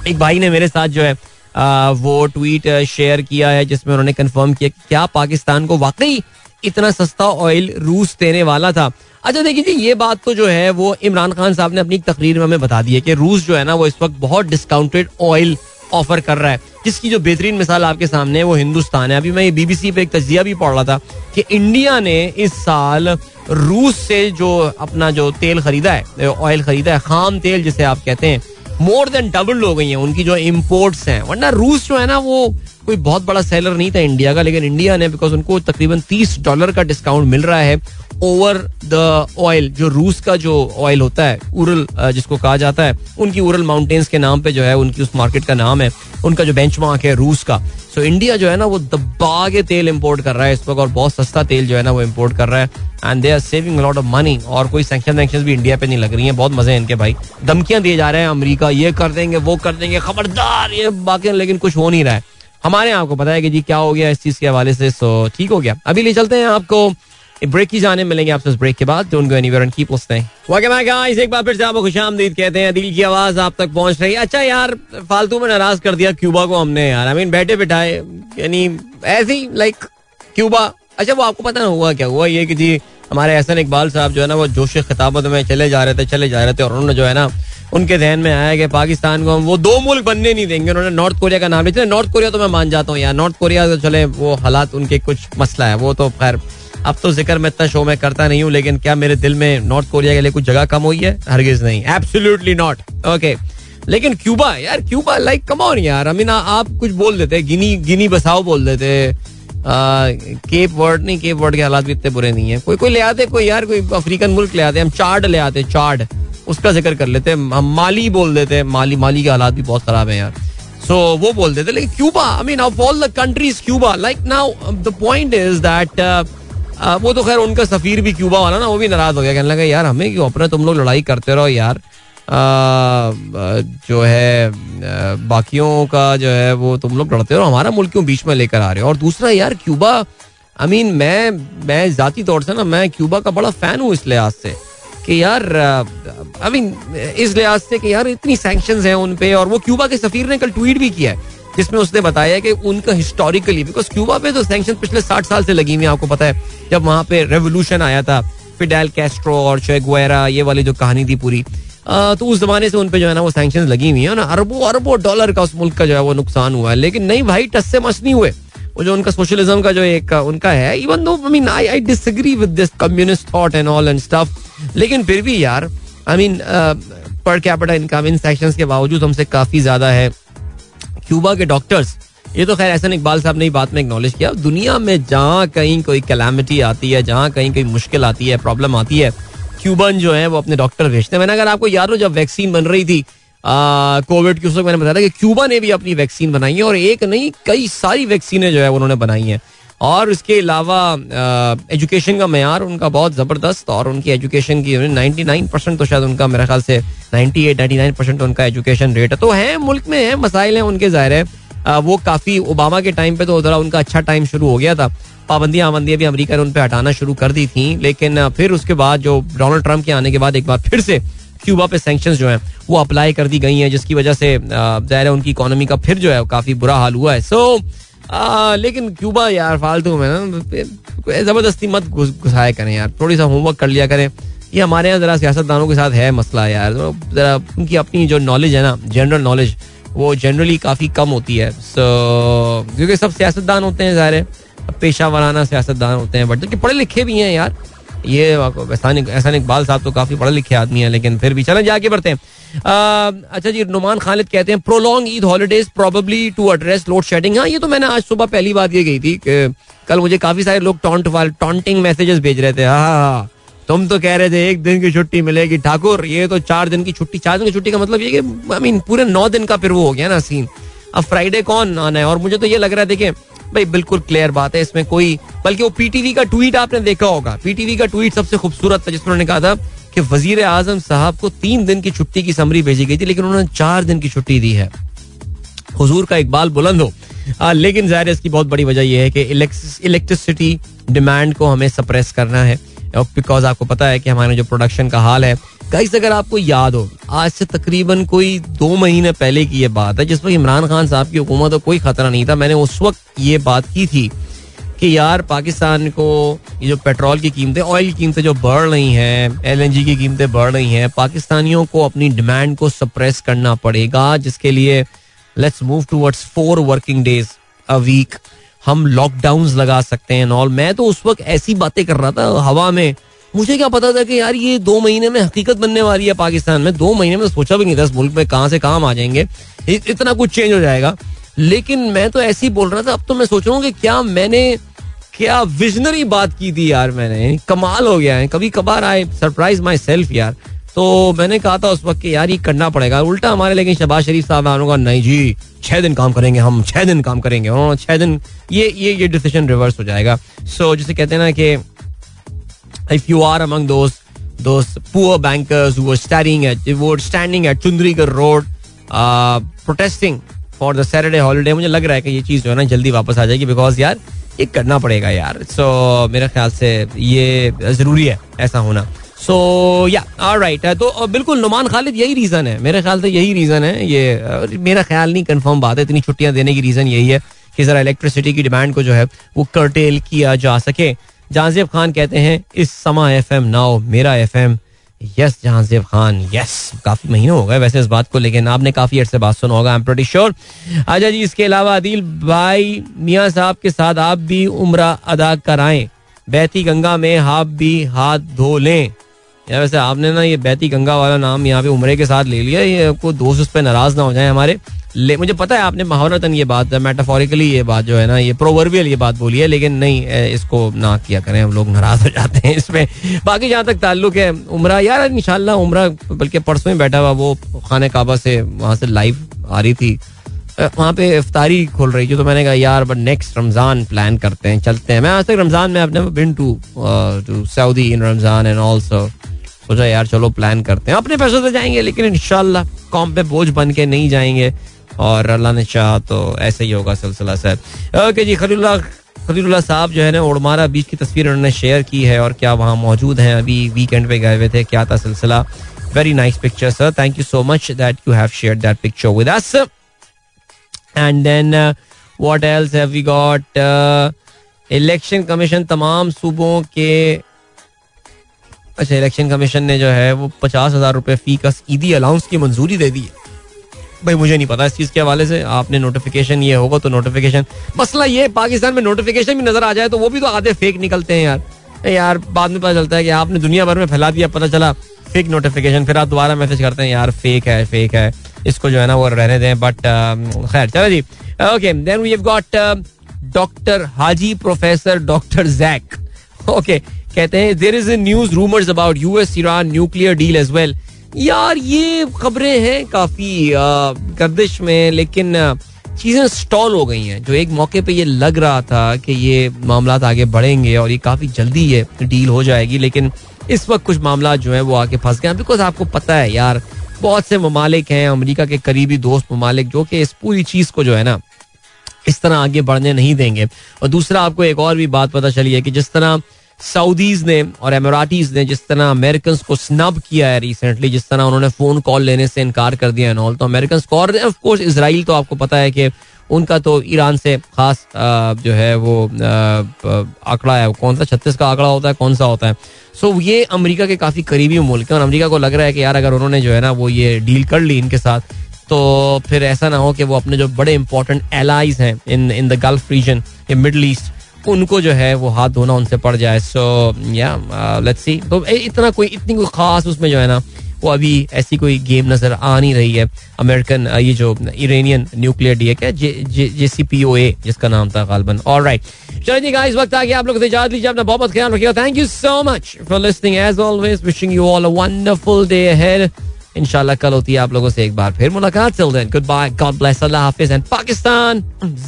एक भाई ने मेरे साथ जो है आ, वो ट्वीट शेयर किया है जिसमें उन्होंने कंफर्म किया कि क्या पाकिस्तान को वाकई इतना सस्ता ऑयल रूस देने वाला था। अच्छा देखिए जी ये बात तो जो है वो इमरान खान साहब ने अपनी तकरीर में हमें बता दी है कि रूस जो है ना वो इस वक्त बहुत डिस्काउंटेड ऑयल ऑफ़र कर रहा है। जिसकी जो बेहतरीन मिसाल आपके सामने है, वो हिंदुस्तान है। अभी मैं बीबीसी पे एक तजिया भी पढ़ रहा था कि इंडिया ने इस साल रूस से जो अपना जो तेल खरीदा है ऑयल खरीदा है, खाम तेल जिसे आप कहते हैं मोर देन डबल हो गई हैं। उनकी जो इम्पोर्ट्स हैं, वरना रूस जो है ना, वो कोई बहुत बड़ा सेलर नहीं था इंडिया का, लेकिन इंडिया ने बिकॉज़ उनको तकरीबन तीस डॉलर का डिस्काउंट मिल रहा है ओवर द ऑयल जो रूस का जो ऑयल होता है उरल जिसको कहा जाता है उनकी उरल माउंटेन्स के नाम पे जो है उनकी उस मार्केट का नाम है उनका जो बेंच है रूस का। सो so, इंडिया जो है ना वो दबा के तेल इम्पोर्ट कर रहा है इस वक्त और बहुत सस्ता तेल जो है ना वो इम्पोर्ट कर रहा है। And they are saving lot of money और कोई सेंक्शन वेंक्शन भी इंडिया पे नहीं लग रही है। बहुत मज़े हैं इनके भाई। धमकियाँ दिए जा रहे हैं अमरीका ये कर देंगे वो कर देंगे खबरदार ये बाकी लेकिन कुछ हो नहीं रहा है। हमारे आपको पता है कि जी क्या हो गया इस चीज़ के हवाले से सो ठीक हो गया। अभी ले चलते हैं आपको ब्रेक की जाने मिलेंगे आपसे इस ब्रेक के बाद। Don't go anywhere and keep listening guys एक बार फिर से आपको खुशामदीद कहते हैं। दिल की आवाज़ आप तक पहुँच रही है। अच्छा यार, फालतू में नाराज़ कर दिया क्यूबा को हमने यार। आई मीन बैठे बिठाए, यानी ऐसे लाइक क्यूबा। अच्छा वो आपको पता ना हुआ क्या? हुआ ये कि जी, हमारे एहसन इकबाल साहब जो है ना, वो जोश खिताबत में चले जा रहे थे, चले जा रहे थे, और उन्होंने जो है ना, उनके जहन में आया कि पाकिस्तान को हम वो दो मुल्क बनने नहीं देंगे। उन्होंने नॉर्थ कोरिया का नाम लिया। नॉर्थ कोरिया तो मैं मान जाता हूँ यार। नॉर्थ कोरिया तो चले, वो हालात उनके कुछ मसला है। वो तो खैर अब तो ज़िक्र मैं इतना शो में करता नहीं हूँ लेकिन क्या मेरे दिल में नॉर्थ कोरिया के लिए कुछ जगह कम हुई है? हरगिज नहीं। एब्सोल्युटली नॉट ओके लेकिन क्यूबा यार क्यूबा लाइक कम ऑन यार अमीना आप कुछ बोल देते गिनी गिनी बसाओ बोल देते। केप वर्ड नहीं केप वर्ड के हालात भी इतने बुरे नहीं है। कोई कोई ले आते कोई यार कोई अफ्रीकन मुल्क ले आते हम चार्ड ले आते चार्ड उसका ज़िक्र कर लेते हम माली बोल देते माली माली के हालात भी बहुत खराब है यार। सो so, वो बोल देते लेकिन Cuba I mean of all the countries Cuba like now the point is that वो तो खैर उनका सफीर भी क्यूबा वाला ना वो भी नाराज़ हो गया कहने लगा यार हमें क्यों अपना तुम लोग लड़ाई करते रहो यार? आ, जो है बाकियों का जो है वो तुम लोग लड़ते रहो हमारा मुल्क क्यों बीच में लेकर आ रहे हो? और दूसरा यार क्यूबा आई मीन मैं मैं जाती तौर से ना मैं क्यूबा का बड़ा फ़ैन हूँ इस लिहाज से कि यार आई मीन इस लिहाज से कि यार इतनी सैंक्शन हैं उन पे और वो क्यूबा के सफीर ने कल ट्वीट भी किया है। जिसमें उसने बताया कि उनका हिस्टोरिकली बिकॉज़ क्यूबा पे तो सैंक्शन पिछले साठ साल से लगी हुई आपको पता है जब वहाँ पे रेवोल्यूशन आया था फिडेल कैस्ट्रो और चेगुएरा ये वाली जो कहानी थी पूरी आ, तो उस जमाने से उन उनपे जो है ना वो सैंक्शन लगी हुई है ना अरबों अरबों डॉलर का उस मुल्क का जो है वो नुकसान हुआ है। लेकिन नहीं भाई टस से मस नहीं हुए। वो जो उनका सोशलिज्म का जो एक उनका है even though I mean I I disagree with this communist thought and all and stuff लेकिन फिर भी यार I mean per capita income in sanctions के बावजूद हमसे काफ़ी ज़्यादा है। क्यूबा के डॉक्टर्स, ये तो खैर ऐसा इकबाल साहब ने बात में एक्नॉलेज किया। दुनिया में जहाँ कहीं कोई कैलामिटी आती है, जहाँ कहीं कोई मुश्किल आती है प्रॉब्लम आती है क्यूबन जो है वो अपने डॉक्टर भेजते हैं। मैंने अगर आपको याद हो, जब वैक्सीन बन रही थी कोविड की उस वक्त मैंने बताया था कि क्यूबा ने भी अपनी वैक्सीन बनाई है और एक नहीं, कई सारी वैक्सीनें जो है उन्होंने बनाई हैं। और इसके अलावा एजुकेशन का मैार उनका बहुत ज़बरदस्त और उनकी एजुकेशन की नाइन्टी नाइन परसेंट तो शायद उनका मेरे ख्याल से ninety eight ninety nine percent उनका एजुकेशन रेट है। तो है मुल्क में है मसाइल हैं उनके ज़ाहिर है। वो काफ़ी ओबामा के टाइम पे तो उधर उनका अच्छा टाइम शुरू हो गया था। पाबंदियाँ आबंदियाँ भी अमेरिका ने उन पर हटाना शुरू कर दी थी लेकिन फिर उसके बाद जो डोनाल्ड ट्रंप के आने के बाद एक बार फिर से क्यूबा पे सेंक्शन जो है वो अप्लाई कर दी गई हैं जिसकी वजह से ज़ाहिर है उनकी इकोनॉमी का फिर जो है काफ़ी बुरा हाल हुआ है। सो so, आ, लेकिन क्यूबा यार फालतू में ना ज़बरदस्ती मत घुसाया करें यार। थोड़ी सा होमवर्क कर लिया करें। ये हमारे यहाँ जरा सियासतदानों के साथ है मसला यार। तो जरा उनकी अपनी जो नॉलेज है ना जनरल नॉलेज वो जनरली काफ़ी कम होती है। सो क्योंकि सब सियासतदान होते हैं ज़ाहिर पेशा वाराना सियासतदान होते हैं। बट जबकि पढ़े लिखे भी हैं यार। ये एहसान इकबाल साहब तो काफ़ी पढ़े लिखे आदमी है लेकिन फिर भी। चले जाके बढ़ते हैं। अच्छा जी नुमान खालिद कहते हैं prolong Eid holidays probably to address load shedding हाँ ये तो मैंने आज सुबह पहली बात ये गई थी कल मुझे काफ़ी सारे लोग टॉन्ट वाले टॉन्टिंग मैसेजेस भेज रहे थे। हाँ हाँ, हाँ। तुम तो कह रहे थे एक दिन की छुट्टी मिलेगी ठाकुर ये तो चार दिन की छुट्टी चार दिन की छुट्टी का मतलब ये कि आई मीन पूरे नौ दिन का फिर वो हो गया ना सीन अब फ्राइडे कौन आना है? और मुझे तो ये लग रहा है देखें भाई बिल्कुल क्लियर बात है इसमें कोई बल्कि वो पीटीवी का ट्वीट आपने देखा होगा। पीटीवी का ट्वीट सबसे खूबसूरत था जिसमें उन्होंने कहा था कि वज़ीर आज़म साहब को तीन दिन की छुट्टी की समरी भेजी गई थी लेकिन उन्होंने चार दिन की छुट्टी दी है। हुजूर का इकबाल बुलंद हो। आ, लेकिन ज़ाहिर इसकी बहुत बड़ी वजह यह है कि इलेक्ट्रिसिटी डिमांड को हमें सप्रेस करना है बिकॉज़ आपको पता है कि हमारे जो प्रोडक्शन का हाल है गाइस अगर आपको याद हो, आज से तकरीबन कोई दो महीने पहले की ये बात है, जिस वक्त इमरान खान साहब की हुकूमत को कोई खतरा नहीं था, मैंने उस वक्त ये बात की थी कि यार, पाकिस्तान को ये जो पेट्रोल की कीमतें, ऑयल की कीमतें जो बढ़ रही हैं एलएनजी की कीमतें बढ़ रही हैं, पाकिस्तानियों को अपनी डिमांड को सप्रेस करना पड़ेगा, जिसके लिए let's move towards four working days a week हम लॉकडाउन लगा सकते हैं ऑल मैं तो उस वक्त ऐसी बातें कर रहा था, हवा में मुझे क्या पता था कि यार ये दो महीने में हकीकत बनने वाली है पाकिस्तान में। दो महीने में तो सोचा भी नहीं था इस मुल्क में कहाँ से काम आ जाएँगे। इतना कुछ चेंज हो जाएगा। लेकिन मैं तो ऐसे ही बोल रहा था अब तो मैं सोच रहा हूँ कि क्या मैंने क्या विजनरी बात की थी यार मैंने। कमाल हो गया है। कभी कभार आए सरप्राइज़ माई सेल्फ यार। तो मैंने कहा था उस वक्त कि यार ये करना पड़ेगा। उल्टा हमारे लेकिन शबाज शरीफ साहब आने का नहीं जी छह दिन काम करेंगे हम छह दिन काम करेंगे। छह दिन ये ये ये डिसीज़न रिवर्स हो जाएगा। सो so, जिसे कहते हैं ना कि इफ़ यू आर अमंग दोस्त those poor bankers who were studying at who were standing at uh, मुझे लग रहा है कि ये चीज़ जो है ना जल्दी वापस आ जाएगी बिकॉज़ यार ये करना पड़ेगा यार। सो so, मेरे ख्याल से ये ज़रूरी है ऐसा होना। सो या राइट है तो बिल्कुल नुमान खालिद यही रीज़न है। मेरे ख्याल से यही रीज़न है ये मेरा ख्याल नहीं कंफर्म बात है इतनी छुट्टियाँ देने की रीज़न यही है कि ज़रा इलेक्ट्रिसिटी की डिमांड को जो है वो कर्टेल किया जा सके। जहांजेब खान कहते हैं, इस समा एफ़ एम नाउ, मेरा F M yes Jahanzeb Khan yes काफ़ी महीनों हो गए वैसे इस बात को, लेकिन आपने काफ़ी अर्से बात सुना होगा आई एम प्रोटी श्योर अच्छा जी, इसके अलावा अदिल भाई मियाँ साहब के साथ आप भी उम्र अदा कराएँ। बैती गंगा में आप भी हाथ धो लें। या वैसे आपने ना ये बैती गंगा वाला नाम यहाँ पे उम्र के साथ ले लिया, ये कोई दोस्त उस पर नाराज़ ना हो जाए हमारे। ले, मुझे पता है आपने महावरतन ये बात मेटाफोरिकली ये बात जो है ना, ये प्रोवर्बियल ये बात बोली है, लेकिन नहीं इसको ना किया करें, हम लोग नाराज़ हो जाते हैं इसमें। बाकी जहाँ तक ताल्लुक है, उम्र, यार इंशाल्लाह उम्र, बल्कि परसों ही बैठा हुआ वो खाने काबा से, वहाँ से लाइव आ रही थी। वहाँ पे इफ्तारी खोल रही थी तो मैंने कहा, यार बट नेक्स्ट रमज़ान प्लान करते हैं, चलते हैं। मैं आज तक रमज़ान में अपने been to to Saudi in Ramzan and also सोचा, यार, चलो प्लान करते हैं। अपने पैसों से जाएँगे, लेकिन इनशाला कॉम पे बोझ बन के नहीं जाएँगे। और अल्लाह ने चाह तो ऐसे ही होगा सिलसिला सर ओके जी खलील्ला खलील्ला साहब जो है ना उड़मारा बीच की तस्वीर उन्होंने शेयर की है और क्या वहाँ मौजूद हैं। अभी वीकेंड पे गए हुए थे, क्या था सिलसिला? Very nice picture sir thank you so much that you have share that picture with us and then what else have we got election commission तमाम सूबों के अच्छा इलेक्शन कमीशन ने जो है वो पचास हज़ार रुपए फ़ी का ईदी अलाउंस की मंजूरी दे दी है। भाई मुझे नहीं पता इस चीज़ के हवाले से। आपने नोटिफिकेशन ये होगा तो नोटिफिकेशन मसला ये पाकिस्तान में नोटिफिकेशन भी नज़र आ जाए तो वो भी तो आधे फेक निकलते हैं यार। यार बाद में पता चलता है कि आपने दुनिया भर में फैला दिया पता चला फेक नोटिफिकेशन फिर आप दोबारा मैसेज करते हैं यार फेक है फेक है। इसको जो है ना वो रहने दें बट um, खैर चलो जी। Okay then we have got doctor Haji professor doctor Jack okay कहते हैं there is a news rumours about US Iran nuclear deal as well यार, ये खबरें हैं काफ़ी गर्दिश में, लेकिन चीज़ें स्टॉल हो गई हैं। जो एक मौके पे ये लग रहा था कि ये मामला आगे बढ़ेंगे और ये काफ़ी जल्दी ये डील हो जाएगी, लेकिन इस वक्त कुछ मामला जो है वो आगे फंस गए बिकॉज़ आपको पता है यार, बहुत से ममालिक हैं, अमेरिका के करीबी दोस्त ममालिक, जो कि इस पूरी चीज़ को जो है ना, इस तरह आगे बढ़ने नहीं देंगे। और दूसरा, आपको एक और भी बात पता चली है कि जिस तरह सऊदीज ने और एमराटीज ने जिस तरह अमेरिकन को स्नब किया है रिसेंटली जिस तरह उन्होंने फ़ोन कॉल लेने से इनकार कर दिया एंड तो अमेरिकन को और ऑफ़ कोर्स इसराइल तो आपको पता है कि उनका तो ईरान से खास जो है वो आंकड़ा है। कौन सा? छत्तीस का आंकड़ा होता है कौन सा होता है? सो so, ये अमेरिका के काफ़ी करीबी मुल्क है और अमेरिका को लग रहा है कि यार अगर उन्होंने जो है ना वो ये डील कर ली इनके साथ तो फिर ऐसा ना हो कि वो अपने जो बड़े इंपॉर्टेंट एलाइज हैं in in the Gulf region Middle East उनको जो है वो हाथ धोना उनसे पड़ जाए। सो या लेट्स सी तो इतना कोई, इतनी कोई खास उसमें जो है ना, वो अभी ऐसी कोई गेम नज़र आ नहीं रही है। अमेरिकन ये जो इरानियन न्यूक्लियर डी है जे सी पी ओ ए जिसका नाम था गालबन और राइट चलो जी इस वक्त आगे आप लोग से लीजिए, अपना बहुत ख्याल रखिएगा। Thank you so much for listening as always wishing you all a wonderful day ahead इंशाल्लाह कल होती है आप लोगों से एक बार फिर मुलाकात। चल then good bye God bless अल्लाह हाफिज एंड पाकिस्तान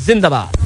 जिंदाबाद।